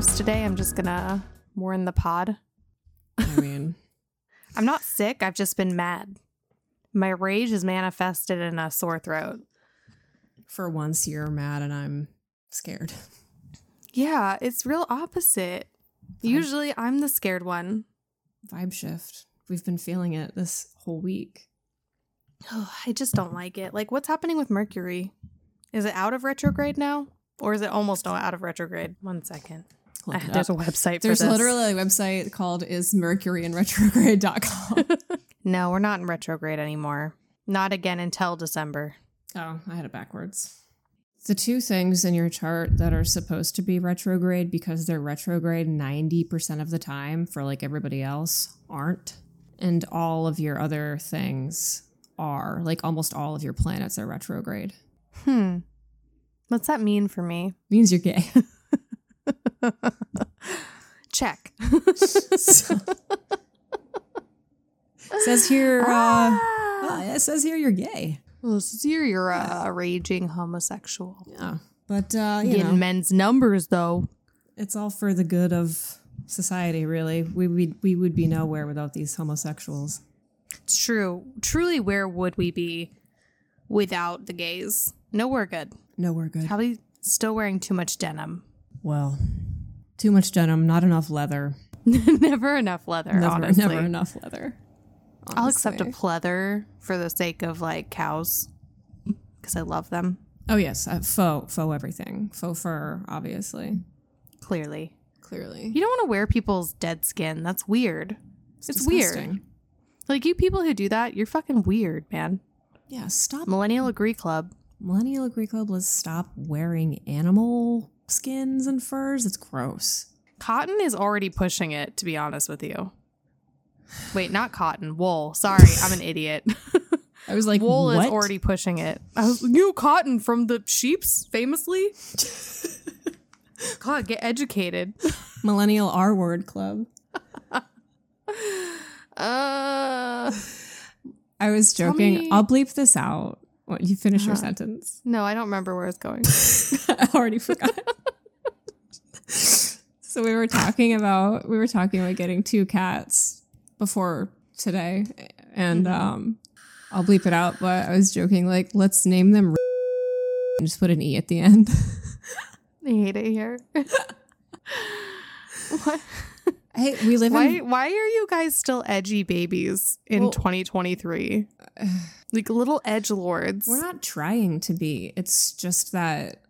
worse today. I'm just gonna warn the pod. I mean, I'm not sick. I've just been mad. My rage is manifested in a sore throat. for once you're mad and I'm scared. Yeah, it's real opposite. Usually I'm the scared one. Vibe shift. We've been feeling it this whole week. Oh, I just don't like it. Like, what's happening with Mercury? Is it out of retrograde now? Or is it almost out of retrograde? One second. Look Uh, it There's a website There's for this. literally a website called ismercuryinretrograde.com. No, we're not in retrograde anymore. Not again until December. oh, I had it backwards. The two things in your chart that are supposed to be retrograde because they're retrograde 90% of the time for like everybody else aren't. And all of your other things are. Like almost all of your planets are retrograde. Hmm. What's that mean for me? Means you're gay. Check. So- says here, uh, Ah. well, it says here you're gay. Well, this is here you're a, a raging homosexual. Yeah. But, uh, you Getting know, men's numbers though. it's all for the good of society, really. We, we, we would be nowhere without these homosexuals. It's true. Truly, where would we be without the gays? Nowhere good. Nowhere good. Probably still wearing too much denim. Well, too much denim, not enough leather. never enough leather, Never, honestly. never enough leather. I'll accept a honestly. pleather for the sake of like cows because I love them, Oh, yes. Uh, faux, faux everything. Faux fur, obviously. clearly. Clearly. You don't want to wear people's dead skin. That's weird. It's weird. Like, you people who do that, you're fucking weird, man. Yeah, stop Millennial Agree Club. Millennial Agree Club, let's stop wearing animal skins and furs. It's gross. Cotton is already pushing it, to be honest with you. Wait, not cotton, wool. Sorry, I'm an idiot. I was like, wool what? is already pushing it. I was you cotton from the sheeps, famously. God, get educated. Millennial R Word Club. Uh, I was joking. me- I'll bleep this out. What, you finish your Uh-huh. sentence. no, I don't remember where it's going. I already forgot. So we were talking about we were talking about getting two cats before today, and Mm-hmm. um, I'll bleep it out. But I was joking, like, let's name them and just put an e at the end. I hate it here. what? hey, we live Why? in Why are you guys still edgy babies in Well- 2023? Like little edge lords. We're not trying to be. It's just that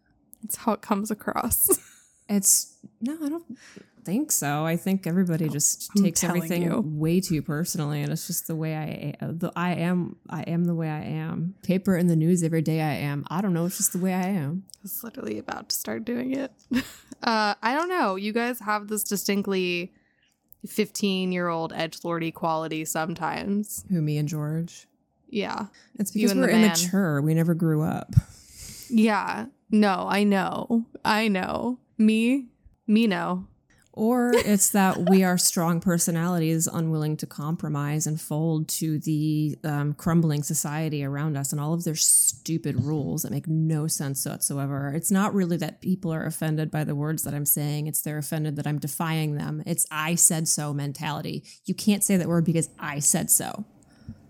It's how it comes across. it's no, I don't think so. I think everybody just I'm takes everything you. way too personally, and it's just the way I the I am. I am the way I am. Paper in the news every day. I am. I don't know. It's just the way I am. I was literally about to start doing it. uh, I don't know. You guys have this distinctly 15 year old edge lordy quality sometimes. Who me and George. Yeah. It's because we're the man. immature. We never grew up. Yeah. No, I know. I know. Me, me no. Or it's that we are strong personalities, unwilling to compromise and fold to the um, crumbling society around us and all of their stupid rules that make no sense whatsoever. It's not really that people are offended by the words that I'm saying, it's they're offended that I'm defying them. It's I said so mentality. You can't say that word because I said so.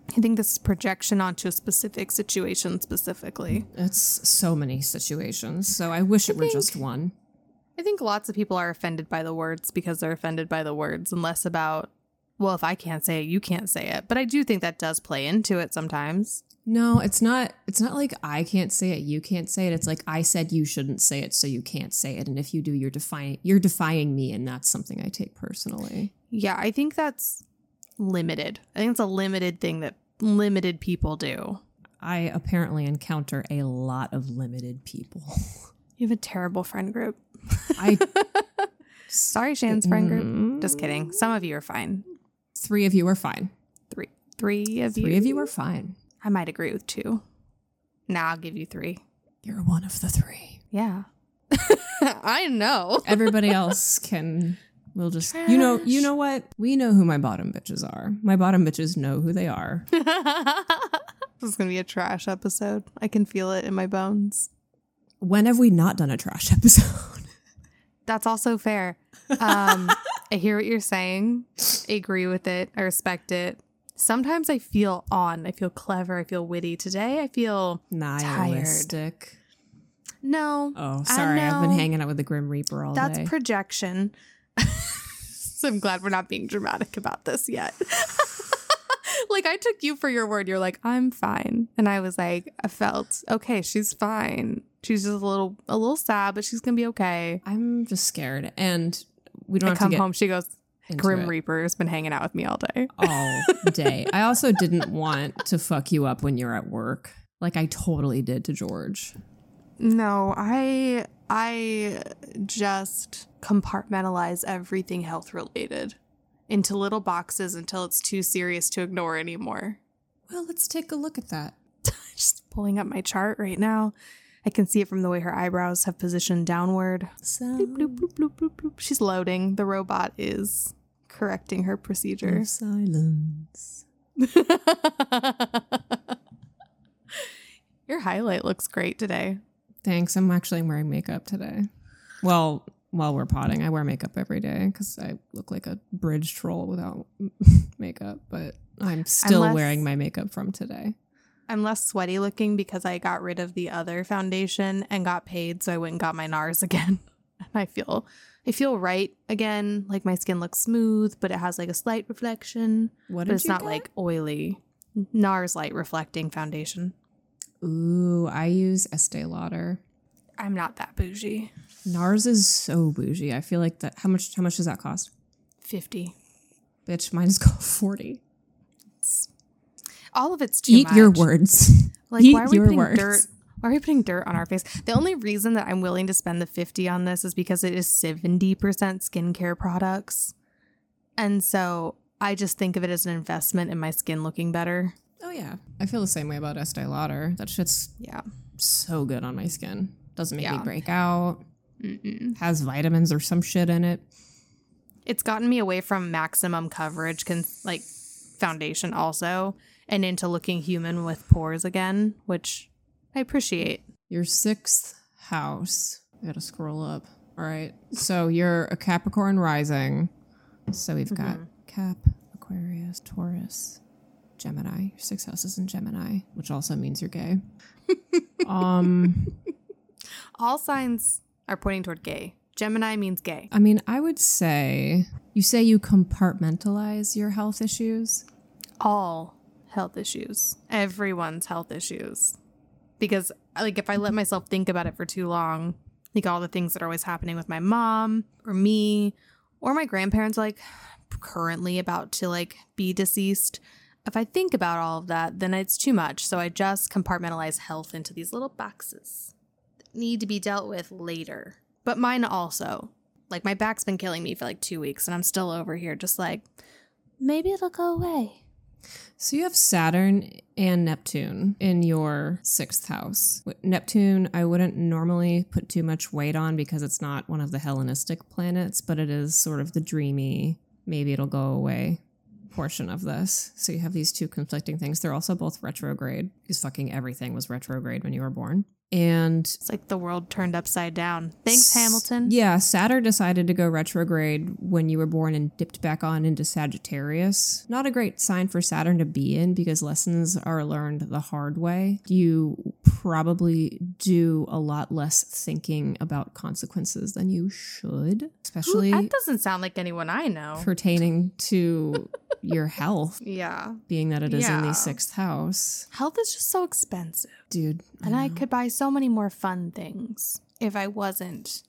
I think this is projection onto a specific situation specifically. It's so many situations. So I wish it were think- just one. I think lots of people are offended by the words because they're offended by the words and less about, well, if I can't say it, you can't say it. But I do think that does play into it sometimes. No, it's not it's not like I can't say it, you can't say it. It's like I said you shouldn't say it, so you can't say it. And if you do, you're defying you're defying me, and that's something I take personally. Yeah, I think that's limited. I think it's a limited thing that limited people do. I apparently encounter a lot of limited people. You have a terrible friend group. I Sorry, Shan's friend group. Mm, Just kidding. Some of you are fine. Three of you are fine. Three, three of you. Three of you are fine. I might agree with two. Nah, I'll give you three. You're one of the three. Yeah. I know. Everybody else can we'll just you know you know what? We know who my bottom bitches are. My bottom bitches know who they are. this is gonna be a trash episode. I can feel it in my bones. When have we not done a trash episode? That's also fair. Um, I hear what you're saying. I agree with it. I respect it. Sometimes I feel on. I feel clever. I feel witty. Today I feel Nihilistic. no. Oh, sorry. I've been hanging out with the Grim Reaper all That's day. That's projection. so I'm glad we're not being dramatic about this yet. like I took you for your word. You're like, I'm fine. And I was like, I felt okay, she's fine. She's just a little a little sad, but she's gonna be okay. I'm just scared. And we don't I have come to get home, she goes, Grim it Reaper has been hanging out with me all day. all day. I also didn't want to fuck you up when you're at work. Like I totally did to George. No, I I just compartmentalize everything health related into little boxes until it's too serious to ignore anymore. Well, let's take a look at that. just pulling up my chart right now. I can see it from the way her eyebrows have positioned downward. Bloop, bloop, bloop, bloop. She's loading. The robot is correcting her procedure. Silence. Your highlight looks great today. Thanks. I'm actually wearing makeup today. Well, while we're potting, I wear makeup every day because I look like a bridge troll without makeup. But I'm still less- wearing my makeup from today. I'm less sweaty looking because I got rid of the other foundation and got paid, so I went and got my NARS again. And I feel I feel right again. Like my skin looks smooth, but it has like a slight reflection. What But did it's you not get? like oily. NARS light reflecting foundation. Ooh, I use Estee Lauder. I'm not that bougie. NARS is so bougie. I feel like that. How much? How much does that cost? 50. Bitch, mine is called forty. All of it's too Eat much. your words. Like, Eat why are we putting words. dirt? Why are we putting dirt on our face? The only reason that I'm willing to spend the 50 on this is because it is 70% skincare products. And so I just think of it as an investment in my skin looking better. Oh yeah, I feel the same way about Estee Lauder. That shit's Yeah. so good on my skin. Doesn't make Yeah. me break out. Mm-mm. Has vitamins or some shit in it. It's gotten me away from maximum coverage, con- like foundation also, and into looking human with pores again, which I appreciate. Your sixth house. I gotta scroll up. All right. So you're a Capricorn rising. So we've got Mm-hmm. Cap, Aquarius, Taurus, Gemini. Your sixth house is in Gemini, which also means you're gay. um, All signs are pointing toward gay. Gemini means gay. I mean, I would say you say you compartmentalize your health issues. all health issues, everyone's health issues. Because, like, if I let mm-hmm. myself think about it for too long, like all the things that are always happening with my mom or me or my grandparents, like currently about to like be deceased. If I think about all of that, then it's too much. So I just compartmentalize health into these little boxes that need to be dealt with later. But mine also. Like, my back's been killing me for like two weeks, and I'm still over here just like, maybe it'll go away. So you have Saturn and Neptune in your sixth house. Neptune, I wouldn't normally put too much weight on because it's not one of the Hellenistic planets, but it is sort of the dreamy, maybe it'll go away portion of this. So you have these two conflicting things. They're also both retrograde because fucking everything was retrograde when you were born. And It's like the world turned upside down. Thanks, Hamilton. yeah, Saturn decided to go retrograde when you were born and dipped back on into Sagittarius. Not a great sign for Saturn to be in because lessons are learned the hard way. You probably do a lot less thinking about consequences than you should, especially That doesn't sound like anyone I know. pertaining to your health, yeah. being that it is in the sixth house. Health is just so expensive. Dude, And I could buy so many more fun things if I wasn't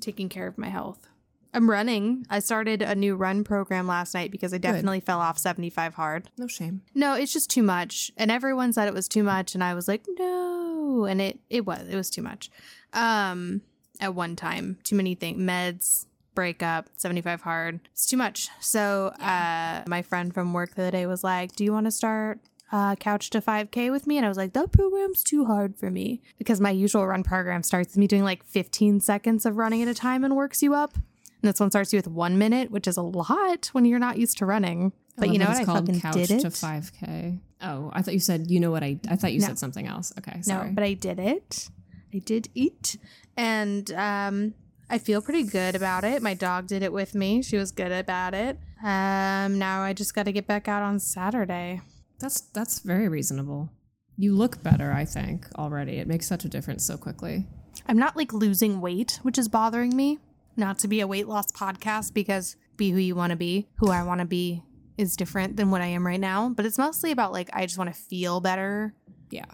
taking care of my health. I'm running. I started a new run program last night because I definitely fell off 75 hard. no shame. No, it's just too much. And everyone said it was too much and I was like, "No." And it it was. It was too much. Um at one time. Too many things. Meds, breakup, 75 hard. It's too much. So, uh my friend from work the other day was like, "Do you want to start uh, couch to 5K with me. And I was like, that program's too hard for me because my usual run program starts with me doing like 15 seconds of running at a time and works you up. And this one starts you with one minute, which is a lot when you're not used to running. But you know what? I It's called fucking couch did it. to 5K. Oh, I thought you said, you know what I, I thought you No. said something else. Okay, No, but I did it. I did eat. And um I feel pretty good about it. My dog did it with me. She was good about it. Um, now I just got to get back out on Saturday. That's that's very reasonable. You look better, I think, already. It makes such a difference so quickly. I'm not like losing weight, which is bothering me. Not to be a weight loss podcast because be who you want to be, who I want to be is different than what I am right now. But it's mostly about like I just want to feel better. Yeah.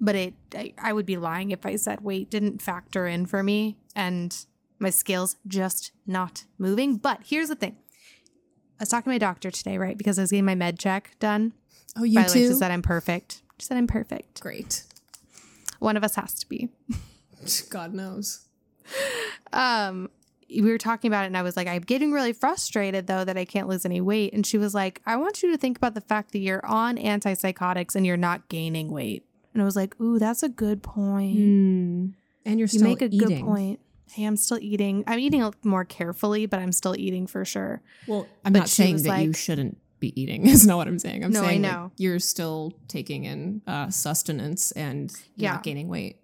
But it, I, I would be lying if I said weight didn't factor in for me and my scales just not moving. But here's the thing. I was talking to my doctor today, right? Because I was getting my med check done. Oh, you too? she said I'm perfect. She said I'm perfect. Great. One of us has to be. God knows. um we were talking about it and I was like, I'm getting really frustrated though that I can't lose any weight. And she was like, I want you to think about the fact that you're on antipsychotics and you're not gaining weight. And I was like, Ooh, that's a good point. Mm. And you're still eating. You make a eating. good point. Hey, I'm still eating. I'm eating more carefully, but I'm still eating for sure. Well, I'm But not saying that you shouldn't be eating. Is not what I'm saying. I'm No, I saying like, you're still taking in uh, sustenance and Yeah. not gaining weight.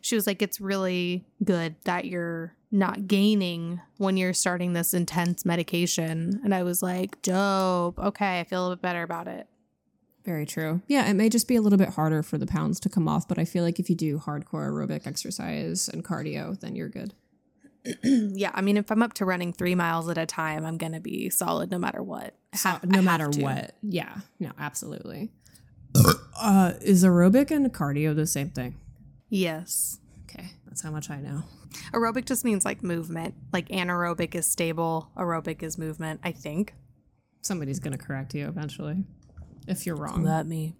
She was like, It's really good that you're not gaining when you're starting this intense medication. And I was like, Dope. Okay, I feel a little bit better about it. Very true. Yeah, it may just be a little bit harder for the pounds to come off, but I feel like if you do hardcore aerobic exercise and cardio, then you're good. yeah, I mean, if I'm up to running three miles at a time, I'm gonna be solid no matter what. So, have- I no matter what. Yeah, no, absolutely. uh, is aerobic and cardio the same thing? Yes. Okay, that's how much I know. Aerobic just means like movement. Like anaerobic is stable, aerobic is movement, I think. Somebody's gonna correct you eventually if you're wrong. Let me.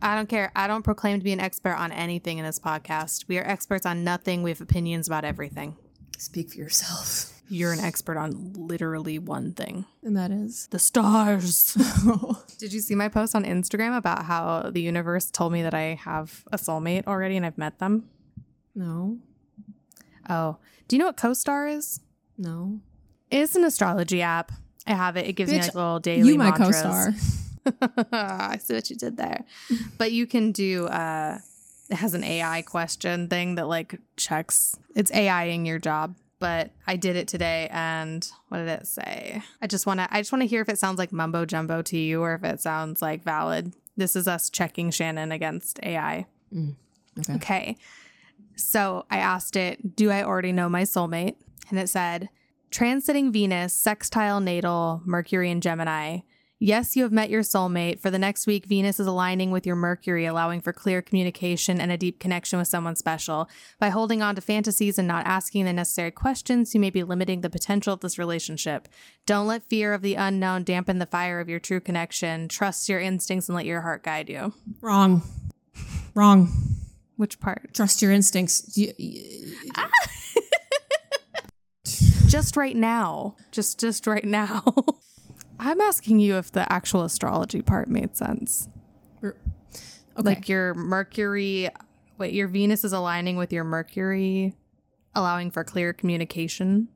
I don't care. I don't proclaim to be an expert on anything in this podcast. We are experts on nothing. We have opinions about everything. Speak for yourself. You're an expert on literally one thing. And that is. The stars. Did you see my post on Instagram about how the universe told me that I have a soulmate already and I've met them? no, Oh, do you know what CoStar is? no. It's an astrology app. I have it. It gives me Bitch, like little daily You my mantras. co-star. I see what you did there. But you can do uh it has an AI question thing that like checks it's AIing your job. But I did it today and what did it say? I just wanna I just wanna hear if it sounds like mumbo jumbo to you or if it sounds like valid. This is us checking Shannon against AI. Mm, okay. Okay. So I asked it, Do I already know my soulmate? And it said, Transiting Venus, sextile natal, Mercury and Gemini. Yes, you have met your soulmate. For the next week, Venus is aligning with your Mercury, allowing for clear communication and a deep connection with someone special. By holding on to fantasies and not asking the necessary questions, you may be limiting the potential of this relationship. Don't let fear of the unknown dampen the fire of your true connection. Trust your instincts and let your heart guide you. Wrong. Wrong. Which part? Trust your instincts. You- you- just right now just just right now i'm asking you if the actual astrology part made sense okay. like your mercury wait your venus is aligning with your mercury allowing for clear communication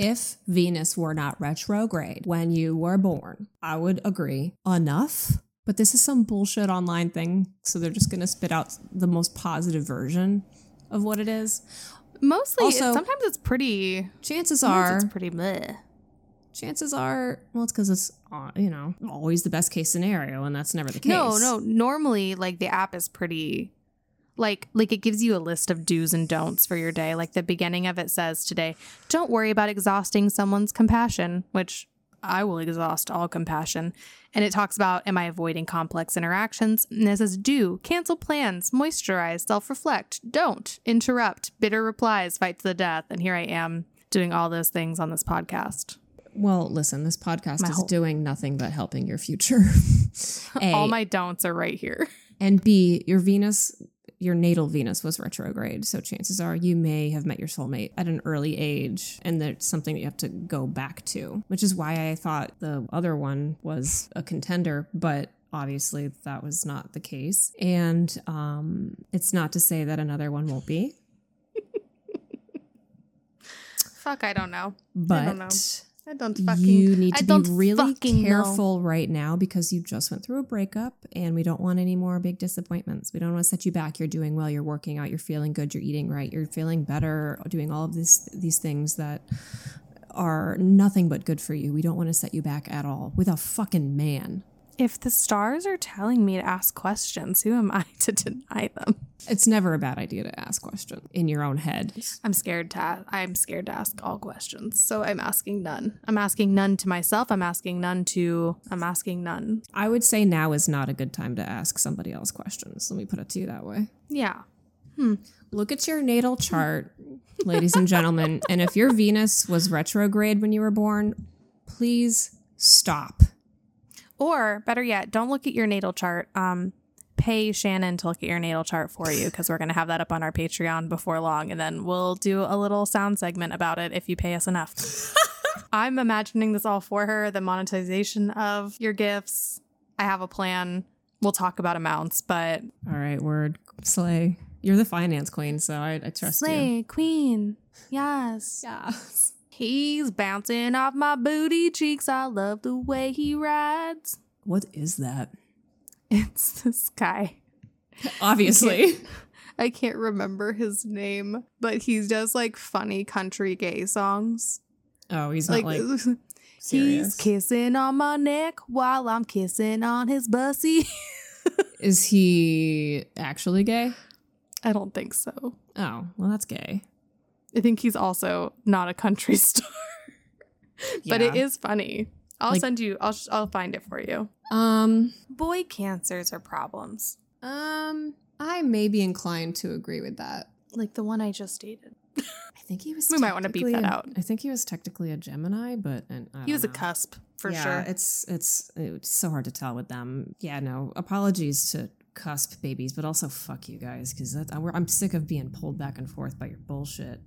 if Venus were not retrograde when you were born, I would agree. Enough. But this is some bullshit online thing. So they're just going to spit out the most positive version of what it is. mostly Also- sometimes it's pretty Chances are, it's pretty bleh. Chances are, well, it's because it's, uh, you know, always the best case scenario. And that's never the case. no no normally like the app is pretty like like it gives you a list of do's and don'ts for your day like the beginning of it says today don't worry about exhausting someone's compassion which i will exhaust all compassion and it talks about am i avoiding complex interactions and it says do cancel plans moisturize self-reflect don't interrupt bitter replies fight to the death and here i am doing all those things on this podcast Well, listen, this podcast My is whole- doing nothing but helping your future. A, all my don'ts are right here and B, your Venus, your natal Venus was retrograde. So chances are you may have met your soulmate at an early age. And that's something that you have to go back to, which is why I thought the other one was a contender. But obviously that was not the case. And um, it's not to say that another one won't be. fuck i don't know But don't know. I don't fucking. you need I to be don't really fucking know. careful right now because you just went through a breakup and we don't want any more big disappointments. We don't want to set you back. You're doing well, you're working out, you're feeling good, you're eating right, you're feeling better, doing all of these these things that are nothing but good for you. We don't want to set you back at all with a fucking man. If the stars are telling me to ask questions, who am I to deny them? It's never a bad idea to ask questions in your own head. I'm scared to. I'm scared to ask all questions, so I'm asking none. I'm asking none to myself. I'm asking none to. I'm asking none. I would say now is not a good time to ask somebody else questions. Let me put it to you that way. Yeah. Hmm. Look at your natal chart, ladies and gentlemen, and if your Venus was retrograde when you were born, please stop. Or better yet, don't look at your natal chart. Um, pay Shannon to look at your natal chart for you because we're going to have that up on our Patreon before long, and then we'll do a little sound segment about it if you pay us enough. I'm imagining this all for her. The monetization of your gifts. I have a plan. We'll talk about amounts, but All right, word. Slay. You're the finance queen, so I, I trust you. Slay Queen. Yes. Yes. He's bouncing off my booty cheeks. I love the way he rides. What is that? It's this guy. Obviously. I can't remember his name, but he does like funny country gay songs. Oh, he's not Like, like, he's kissing on my neck while I'm kissing on his bussy. Is he actually gay? I don't think so. Oh, well, that's gay. I think he's also not a country star, but it Yeah. is funny. I'll Like- send you. I'll I'll find it for you. Um, Boy cancers are problems, um, I may be inclined to agree with that. like the one I just dated. I think he was. We might wanna beat that out. I think he was technically a Gemini, but and I He was a cusp for yeah, sure. It's it's it's so hard to tell with them. Yeah, no. Apologies to cusp babies, but also fuck you guys because I'm, I'm sick of being pulled back and forth by your bullshit.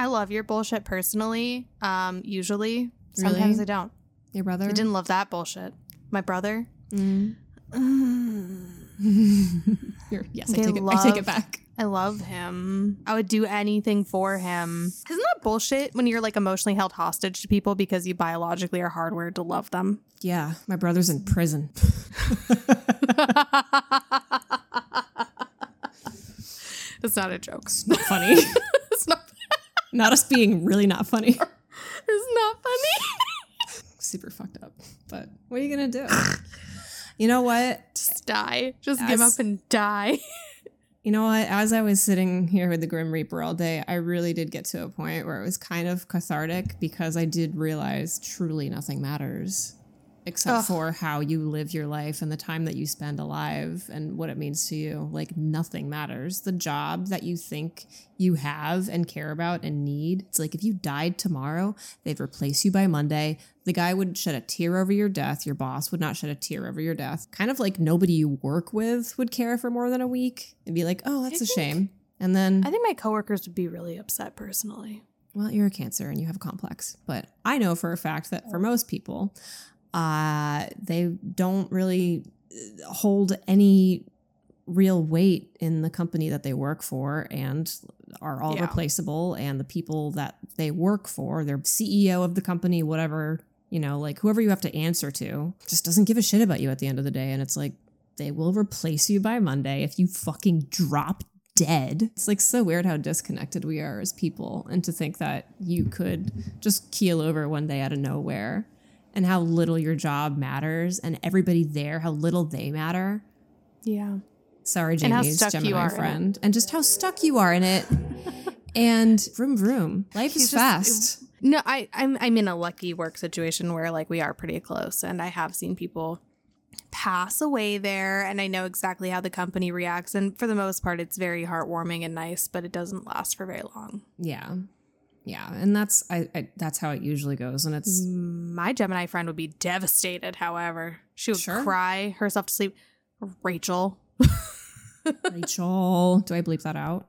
I love your bullshit personally. Um, usually, Really? sometimes I don't. Your brother? I didn't love that bullshit. My brother. Mm. Mm. Yes, I take it. I take it back. I love him. I would do anything for him. Isn't that bullshit when you're like emotionally held hostage to people because you biologically are hardwired to love them? Yeah, my brother's in prison. it's not a joke. Funny. It's not. Not us being really not funny. It's not funny. Super fucked up. But what are you gonna do? you know what? Just die. Just give up and die. You know what? As I was sitting here with the Grim Reaper all day, I really did get to a point where it was kind of cathartic because I did realize truly nothing matters except Ugh. for how you live your life and the time that you spend alive and what it means to you. Like nothing matters. The job that you think you have and care about and need, it's like if you died tomorrow, they'd replace you by Monday. The guy would shed a tear over your death. Your boss would not shed a tear over your death. Kind of like nobody you work with would care for more than a week and be like, oh, that's I a think- shame. And then, I think my coworkers would be really upset personally. well, you're a cancer and you have a complex. But I know for a fact that for oh. most people, uh, they don't really uh, hold any real weight in the company that they work for and are all Yeah. replaceable. And the people that they work for, their CEO of the company, whatever, you know, like whoever you have to answer to, just doesn't give a shit about you at the end of the day. And it's like, they will replace you by Monday if you fucking drop dead. It's like so weird how disconnected we are as people and to think that you could just keel over one day out of nowhere and how little your job matters and everybody there, how little they matter. Yeah. Sorry, Jamie's Gemini friend. And just how stuck you are in it. and vroom vroom. Life He's is just- fast. No, I, I'm I'm in a lucky work situation where like we are pretty close, and I have seen people pass away there, and I know exactly how the company reacts, and for the most part, it's very heartwarming and nice, but it doesn't last for very long. yeah. Yeah. And that's I, I that's how it usually goes. And it's My Gemini friend would be devastated. However, she would Sure. cry herself to sleep. Rachel, Rachel. Do I bleep that out?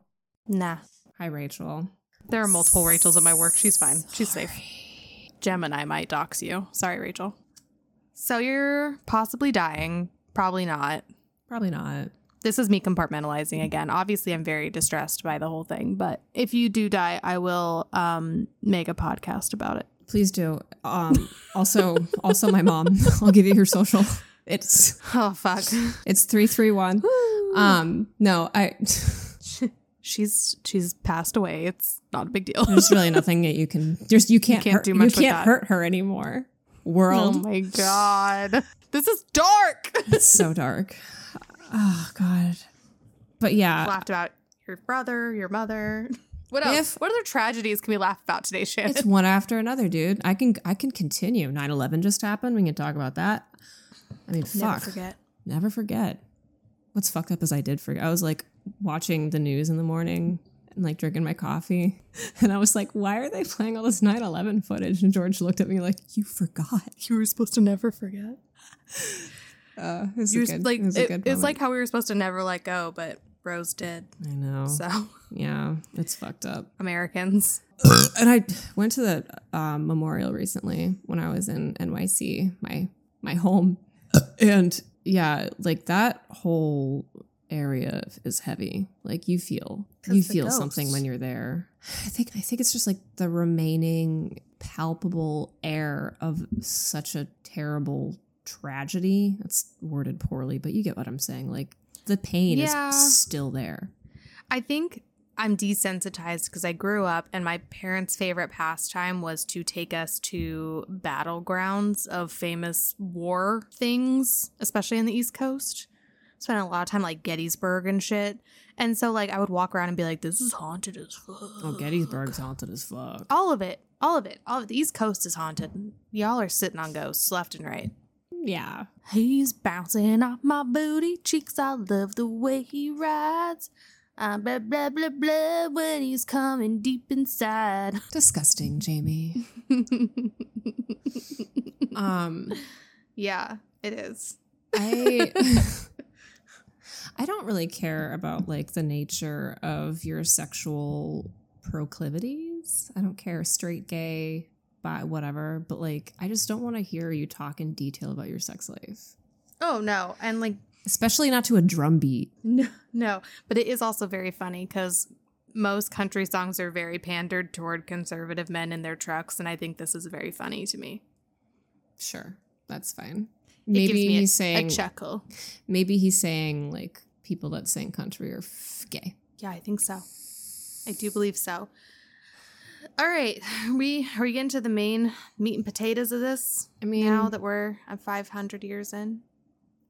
nah. Hi, Rachel. There are multiple Rachels at my work. She's fine. She's safe. Gemini might dox you. Sorry, Rachel. So you're possibly dying. Probably not. Probably not. This is me compartmentalizing again. Obviously, I'm very distressed by the whole thing, but if you do die, I will um, make a podcast about it. Please do. Um, also, also my mom. I'll give you her social. It's Oh fuck. it's three three one. Um, no, I. she's she's passed away. It's not a big deal. There's really nothing that you can. There's you can't, can't hurt, do much You with can't that. hurt her anymore. World. oh my god. This is dark. it's so dark. Oh god. But yeah, Laughed about your brother, your mother. What else? If- what other tragedies can we laugh about today, Shannon? it's one after another, dude. I can I can continue. 9-11 just happened. We can talk about that. I mean, Never fuck. forget. Never forget. What's fucked up is I did forget. I was like watching the news in the morning and like drinking my coffee. And I was like, why are they playing all this 9 11 footage? And George looked at me like, you forgot. You were supposed to never forget. Uh, it was a You're good, like it it- good it's like how we were supposed to never let go, but Rose did. I know. So Yeah, it's fucked up. Americans. And I went to the um, memorial recently when I was in NYC, my my home, and yeah, like that whole area is heavy. Like you feel you feel something when you're there. I think I think it's just like the remaining palpable air of such a terrible tragedy. That's worded poorly, but you get what I'm saying. Like the pain Yeah. is still there. I think I'm desensitized because I grew up and my parents' favorite pastime was to take us to battlegrounds of famous war things, especially in the East Coast. Spent a lot of time like Gettysburg and shit. And so like I would walk around and be like, this is haunted as fuck. Oh, Gettysburg's haunted as fuck. All of it. All of it. All of the East Coast is haunted. Y'all are sitting on ghosts left and right. Yeah. He's bouncing off my booty cheeks. I love the way he rides. Uh, blah, blah, blah, blah, when he's coming deep inside. Disgusting, Jamie. um yeah, it is. I I don't really care about like the nature of your sexual proclivities. I don't care straight, gay, bi, whatever, but like I just don't want to hear you talk in detail about your sex life. Oh, no. And like, Especially not to a drum beat. no, no. But it is also very funny because most country songs are very pandered toward conservative men in their trucks. And I think this is very funny to me. Sure. That's fine. It gives Maybe a, he's saying a chuckle. maybe he's saying like people that sing country are f- gay. Yeah, I think so. I do believe so. All right, we are we getting to the main meat and potatoes of this I mean, now that we're at 500 years in?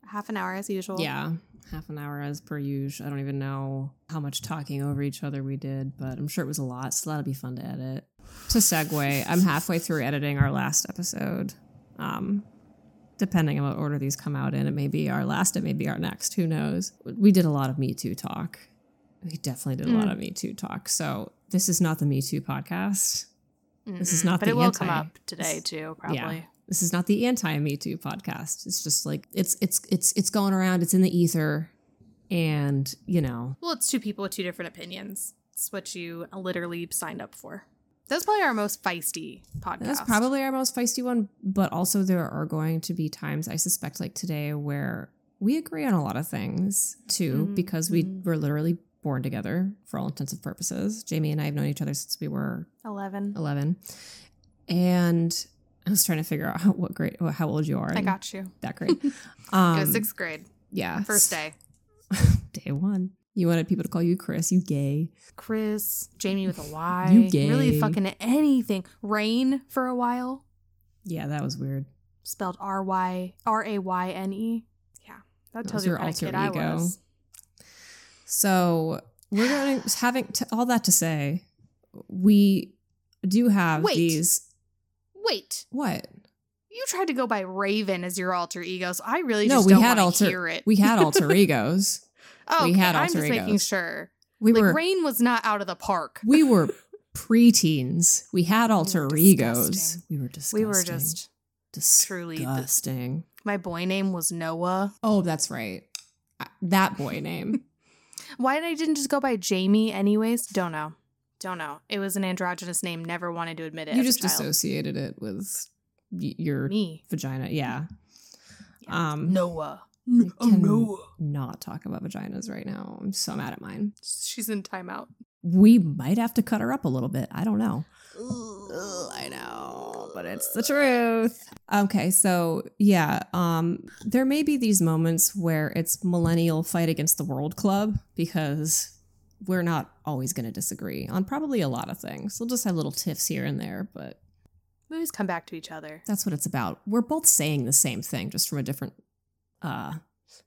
Half an hour as usual. Yeah, half an hour as per usual. I don't even know how much talking over each other we did, but I'm sure it was a lot, so that'll be fun to edit. To segue, I'm halfway through editing our last episode. Um, depending on what order these come out in, it may be our last, it may be our next. Who knows? We did a lot of Me Too talk. We definitely did a lot Mm. of Me Too talk. So this is not the Me Too podcast. This is not but the it will come up today too, probably. Yeah. This is not the anti Me Too podcast. It's just like it's it's it's it's going around. It's in the ether, and you know, Well, it's two people with two different opinions. It's what you literally signed up for. That's probably our most feisty podcast. that's probably our most feisty one. But also, there are going to be times I suspect, like today, where we agree on a lot of things too, Mhm, because we mhm. were literally born together for all intensive purposes. Jamie and I have known each other since we were 11. 11, and I was trying to figure out how, what grade, how old you are. I got you. that grade. it Um, was sixth grade, yeah, first day. day one. You wanted people to call you Chris, you gay. Chris, Jamie with a Y. You gay. Really fucking anything. Rain for a while. Yeah, that was weird. spelled R Y R A Y N E. Yeah, that That tells you your what kind kid alter I ego. was. So we're going to having to, all that to say, we do have Wait. these. Wait, What? you tried to go by Raven as your alter ego, so I really No, just we don't had alter. it. We had alter egos. oh, we okay, had I'm alter just making sure. We like were Rain was not out of the park. we were preteens. We had alter egos. We were disgusting. We were just truly dis- disgusting. my boy name was Noah. Oh, that's right. That boy name. Why did I didn't just go by Jamie anyways? Don't know. Don't know. It was an androgynous name. Never wanted to admit it. you as a just child. associated it with y- your me. vagina. Yeah. Yeah. Um, Noah. We Oh, Noah. not talk about vaginas right now. I'm so mad at mine. She's in timeout. We might have to cut her up a little bit. I don't know. I know. But it's the truth. Okay, so yeah, um, there may be these moments where it's millennial fight against the world club because we're not always going to disagree on probably a lot of things. We'll just have little tiffs here and there, but We always come back to each other. that's what it's about. We're both saying the same thing, just from a different uh,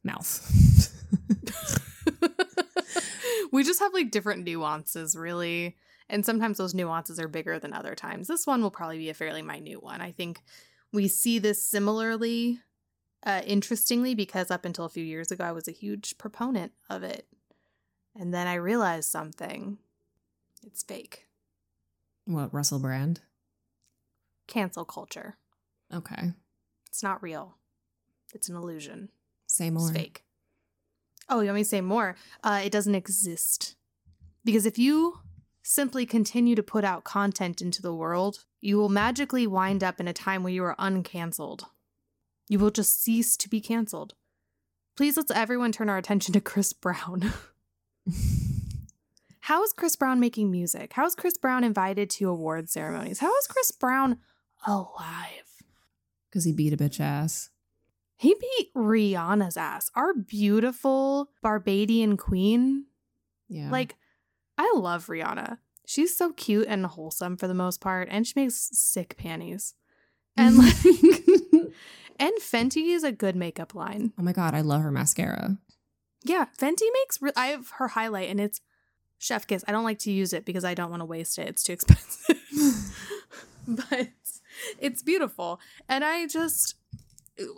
mouth. we just have like different nuances, really. And sometimes those nuances are bigger than other times. This one will probably be a fairly minute one. I think we see this similarly, uh, interestingly, because up until a few years ago, I was a huge proponent of it. And then I realized something it's fake. what, Russell Brand? Cancel culture. Okay. It's not real, it's an illusion. Say more. It's fake. Oh, you want me to say more? Uh, it doesn't exist. Because if you simply continue to put out content into the world, you will magically wind up in a time where you are uncanceled. You will just cease to be canceled. Please let's everyone turn our attention to Chris Brown. How is Chris Brown making music? How is Chris Brown invited to award ceremonies? How is Chris Brown alive? Because he beat a bitch ass. He beat Rihanna's ass. Our beautiful Barbadian queen. Yeah. Like, I love Rihanna. She's so cute and wholesome for the most part, and she makes sick panties. And like, and Fenty is a good makeup line. oh my god, I love her mascara. Yeah, Fenty makes. Re- I have her highlight, and it's Chef Kiss. I don't like to use it because I don't want to waste it. It's too expensive. but it's beautiful, and I just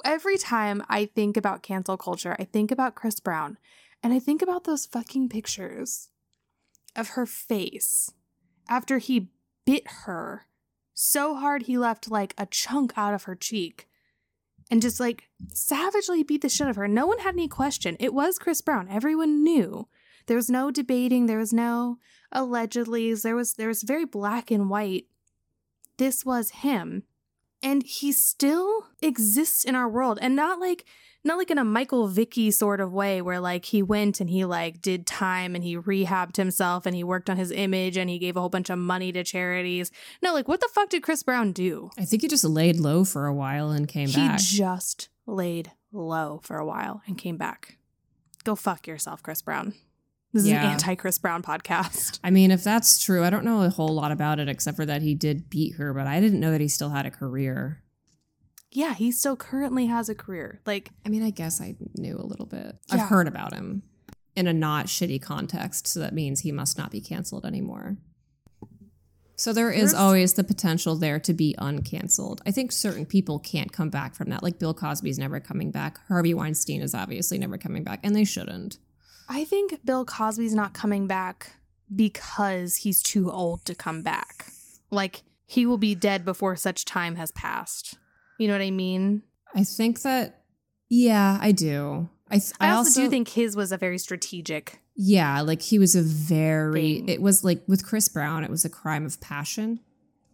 every time I think about cancel culture, I think about Chris Brown, and I think about those fucking pictures of her face after he bit her so hard he left like a chunk out of her cheek and just like savagely beat the shit out of her. No one had any question. It was Chris Brown. Everyone knew. There was no debating. There was no allegedly. There was there was very black and white. This was him. And he still exists in our world. And not like not like in a Michael Vicky sort of way where like he went and he like did time and he rehabbed himself and he worked on his image and he gave a whole bunch of money to charities. No, like what the fuck did Chris Brown do? I think he just laid low for a while and came he back. He just laid low for a while and came back. Go fuck yourself, Chris Brown. This is Yeah. an anti Chris Brown podcast. I mean, if that's true, I don't know a whole lot about it except for that he did beat her, but I didn't know that he still had a career. Yeah, he still currently has a career. Like, I mean, I guess I knew a little bit. Yeah. I've heard about him in a not shitty context, so that means he must not be canceled anymore. So there is always the potential there to be uncanceled. I think certain people can't come back from that. Like Bill Cosby's never coming back. Harvey Weinstein is obviously never coming back, and they shouldn't. I think Bill Cosby's not coming back because he's too old to come back. Like, he will be dead before such time has passed. You know what I mean? I think that, yeah, I do. I, th- I, also, do think his was a very strategic. Yeah, like he was a very Thing. it was like with Chris Brown, it was a crime of passion,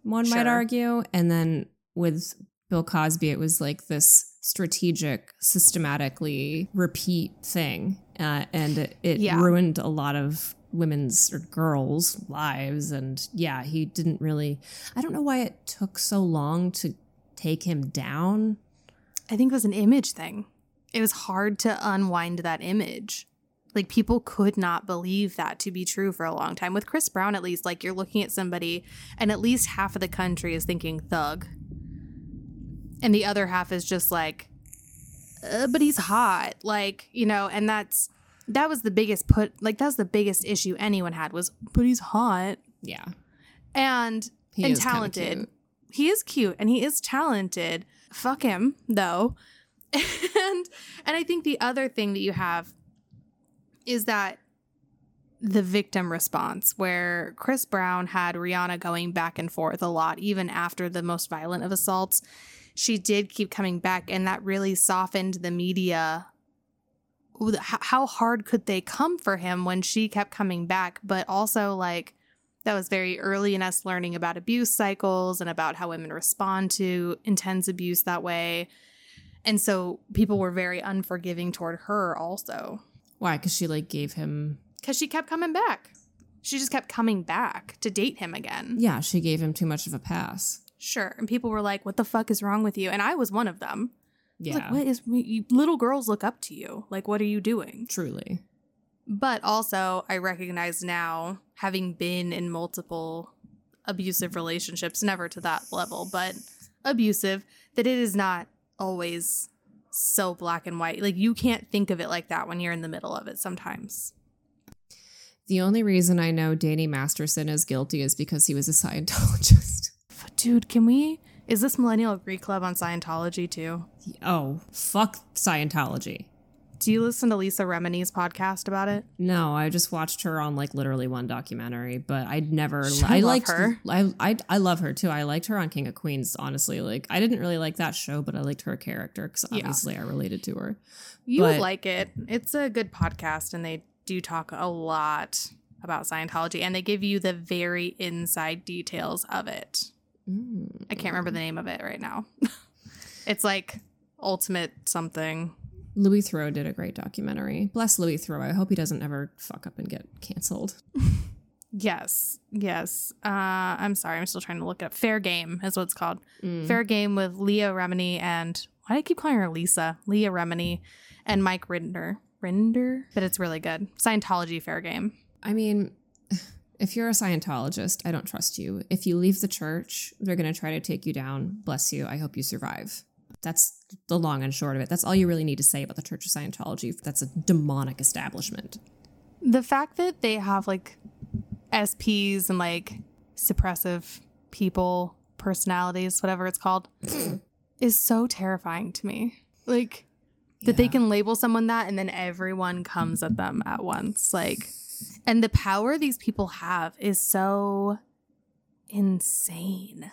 one might argue. And then with Bill Cosby, it was like this strategic, systematically repeat thing. Uh, and it, it Yeah. ruined a lot of women's or girls' lives. And yeah, he didn't really I don't know why it took so long to take him down. I think it was an image thing. It was hard to unwind that image. Like people could not believe that to be true for a long time. With Chris Brown, at least, like you're looking at somebody, and at least half of the country is thinking thug, and the other half is just like, uh, but he's hot, like you know. And that's that was the biggest put. Like that's the biggest issue anyone had was, but he's hot Yeah. and He and talented. He is cute and he is talented. Fuck him though. and and I think the other thing that you have is that the victim response where Chris Brown had Rihanna going back and forth a lot even after the most violent of assaults. She did keep coming back and that really softened the media how hard could they come for him when she kept coming back but also like that was very early in us learning about abuse cycles and about how women respond to intense abuse that way. And so people were very unforgiving toward her also Why? Because she like gave him because she kept coming back. She just kept coming back to date him again. Yeah, she gave him too much of a pass. Sure. And people were like, what the fuck is wrong with you? And I was one of them. Yeah, Like, what is, you, little girls look up to you. Like, what are you doing? truly. But also, I recognize now, having been in multiple abusive relationships, never to that level, but abusive, that it is not always so black and white. Like, you can't think of it like that when you're in the middle of it sometimes. The only reason I know Danny Masterson is guilty is because he was a Scientologist. Dude, can we? Is this Millennial Greek Club on Scientology too? Oh, fuck Scientology. Do you listen to Lisa Remini's podcast about it? No, I just watched her on like literally one documentary, but I'd never. I I liked her. I, I I love her too. I liked her on King of Queens. Honestly, like I didn't really like that show, but I liked her character because Yeah. obviously I related to her. You But- would like it. It's a good podcast, and they do talk a lot about Scientology, and they give you the very inside details of it. Mm. I can't remember the name of it right now. it's like ultimate something. Louis Theroux did a great documentary. Bless Louis Theroux. I hope he doesn't ever fuck up and get canceled. Yes, yes. Uh, I'm sorry, I'm still trying to look it up. Fair Game is what it's called. Mm. Fair Game with Leah Remini and why do I keep calling her Lisa? Leah Remini and Mike Rinder. Rinder? But it's really good. Scientology Fair Game. I mean, if you're a Scientologist, I don't trust you. If you leave the church, they're going to try to take you down. Bless you. I hope you survive. That's the long and short of it. That's all you really need to say about the Church of Scientology. That's a demonic establishment. The fact that they have like SPs and like suppressive people personalities, whatever it's called, is so terrifying to me. Like that they can label someone that and then everyone comes at them at once. Like, and the power these people have is so insane.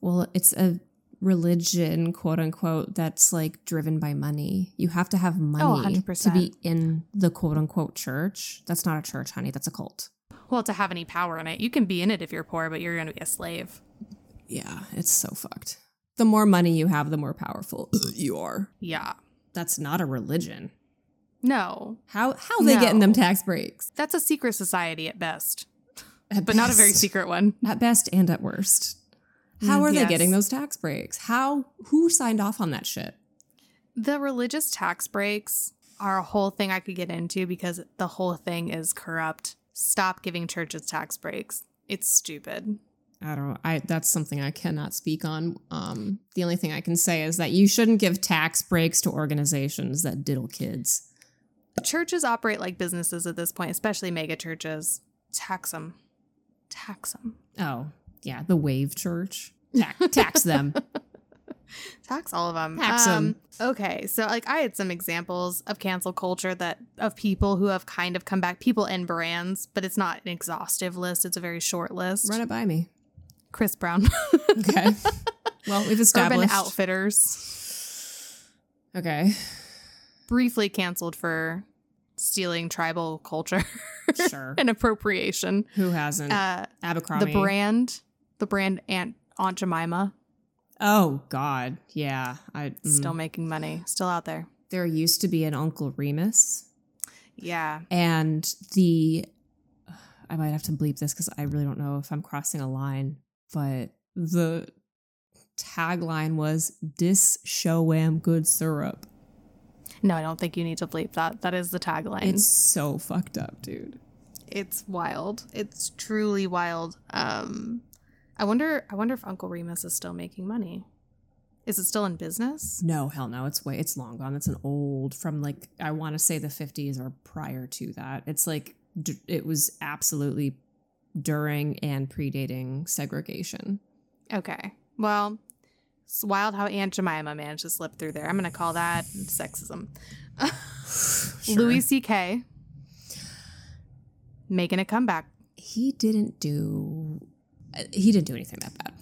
Well, it's a religion, quote unquote, that's like driven by money. You have to have oh, money to be in the quote unquote church. That's not a church, honey. That's a cult. Well, to have any power in it, you can be in it if you're poor, but you're going to be a slave. Yeah, it's so fucked. The more money you have, the more powerful you are. Yeah. That's not a religion. No, How how are they getting them tax breaks? that's a secret society at best, At but not a very secret one. At best and at worst. How Mm, are they getting those tax breaks? How who signed off on that shit? The religious tax breaks are a whole thing I could get into because the whole thing is corrupt. Stop giving churches tax breaks. It's stupid. I don't I that's something I cannot speak on. Um the only thing I can say is that you shouldn't give tax breaks to organizations that diddle kids. Churches operate like businesses at this point, especially mega churches. Tax them. Tax them. Oh, yeah, the Wave Church. Tax, tax them. Tax all of them. Tax 'em. Okay, so like I had some examples of cancel culture that of people who have kind of come back, people and brands, but it's not an exhaustive list. It's a very short list. Run it by me. Chris Brown, Okay. well, we've established Urban. Outfitters, Okay. briefly canceled for stealing tribal culture Sure. and appropriation. Who hasn't? Uh, Abercrombie. the brand, the brand Aunt Aunt Jemima, Oh God, yeah. I mm. still making money, still out there. there used to be an Uncle Remus, Yeah, and the I might have to bleep this because I really don't know if I'm crossing a line, but the tagline was "Dis show am good syrup." no, I don't think you need to bleep that. That is the tagline. It's so fucked up, dude. it's wild. It's truly wild. Um, I wonder. I wonder if Uncle Remus is still making money. Is it still in business? No, hell no. It's way it's long gone. It's an old from like I want to say the 50s or prior to that. It's like d- it was absolutely during and predating segregation. Okay. Well, it's wild how Aunt Jemima managed to slip through there. I'm gonna call that sexism. Louis C.K. making a comeback. he didn't do he didn't do anything that bad.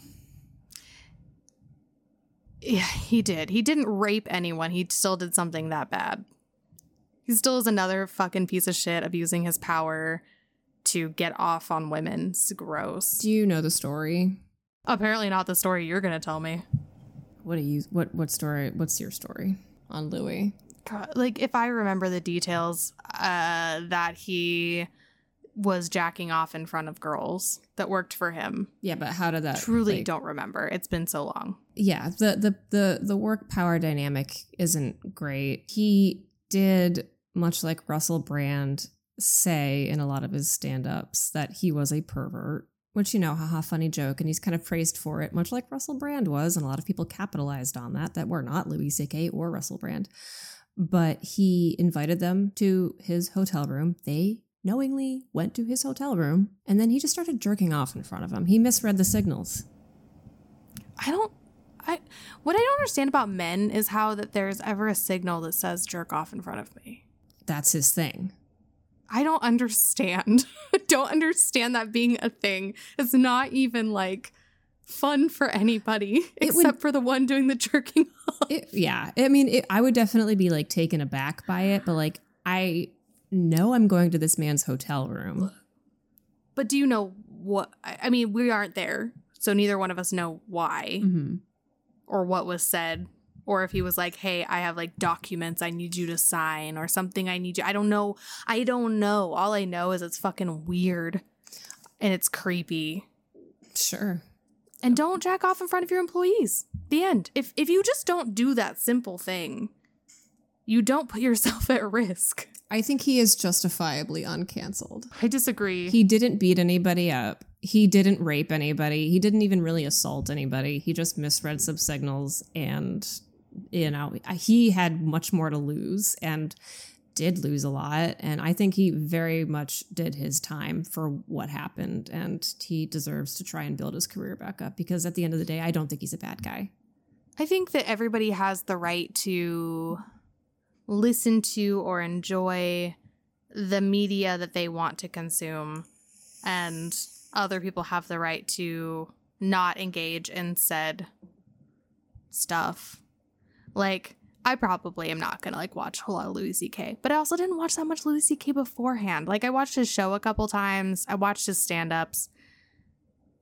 Yeah, he did. He didn't rape anyone. He still did something that bad. He still is another fucking piece of shit abusing his power to get off on women. It's gross. Do you know the story? Apparently not the story you're gonna tell me. What do you what what story? What's your story on Louis? God, like if I remember the details, uh, that he was jacking off in front of girls that worked for him. Yeah, but how did that Truly like- don't remember. It's been so long. yeah the, the the the work power dynamic isn't great he did much like russell brand say in a lot of his stand-ups that he was a pervert which you know haha funny joke and he's kind of praised for it much like russell brand was and a lot of people capitalized on that that were not louis ck or russell brand but he invited them to his hotel room they knowingly went to his hotel room and then he just started jerking off in front of him. he misread the signals I don't I what I don't understand about men is how that there's ever a signal that says jerk off in front of me. that's his thing I don't understand. Don't understand that being a thing. It's not even like fun for anybody It would- except for the one doing the jerking off. It, yeah, I mean, it, I would definitely be like taken aback by it, but like I know I'm going to this man's hotel room. But do you know what I mean, we aren't there. So neither one of us know why hmm or what was said or if he was like, "Hey, I have like documents I need you to sign or something I need you." I don't know. I don't know. All I know is it's fucking weird and it's creepy. Sure. And don't jack off in front of your employees. The end. If if you just don't do that simple thing, you don't put yourself at risk. I think he is justifiably uncanceled. I disagree. He didn't beat anybody up. He didn't rape anybody. He didn't even really assault anybody. He just misread some signals and, you know, he had much more to lose and did lose a lot. And I think he very much did his time for what happened. And he deserves to try and build his career back up because at the end of the day, I don't think he's a bad guy. I think that everybody has the right to listen to or enjoy the media that they want to consume, and other people have the right to not engage in said stuff. Like, I probably am not gonna like watch a whole lot of Louis C.K., but I also didn't watch that much Louis C.K. beforehand. Like, I watched his show a couple times, I watched his stand ups.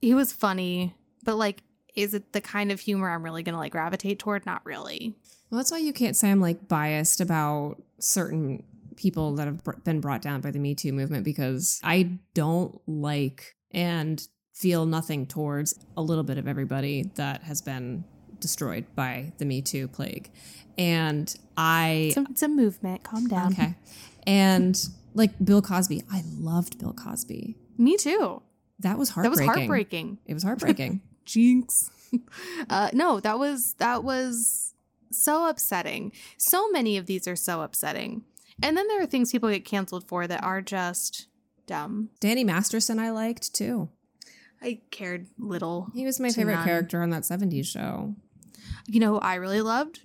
He was funny, but like, is it the kind of humor I'm really gonna like gravitate toward? Not really. Well, that's why you can't say I'm like biased about certain people that have been brought down by the Me Too movement because I don't like and feel nothing towards a little bit of everybody that has been destroyed by the Me Too plague. And I It's a, it's a movement. Calm down. okay. And like Bill Cosby, I loved Bill Cosby. Me too. That was heartbreaking. That was heartbreaking. It was heartbreaking. Jinx. uh, no, that was that was so upsetting. So many of these are so upsetting. And then there are things people get canceled for that are just dumb. Danny Masterson I liked too. I cared little. He was my favorite none. character on that 70s show. You know who I really loved?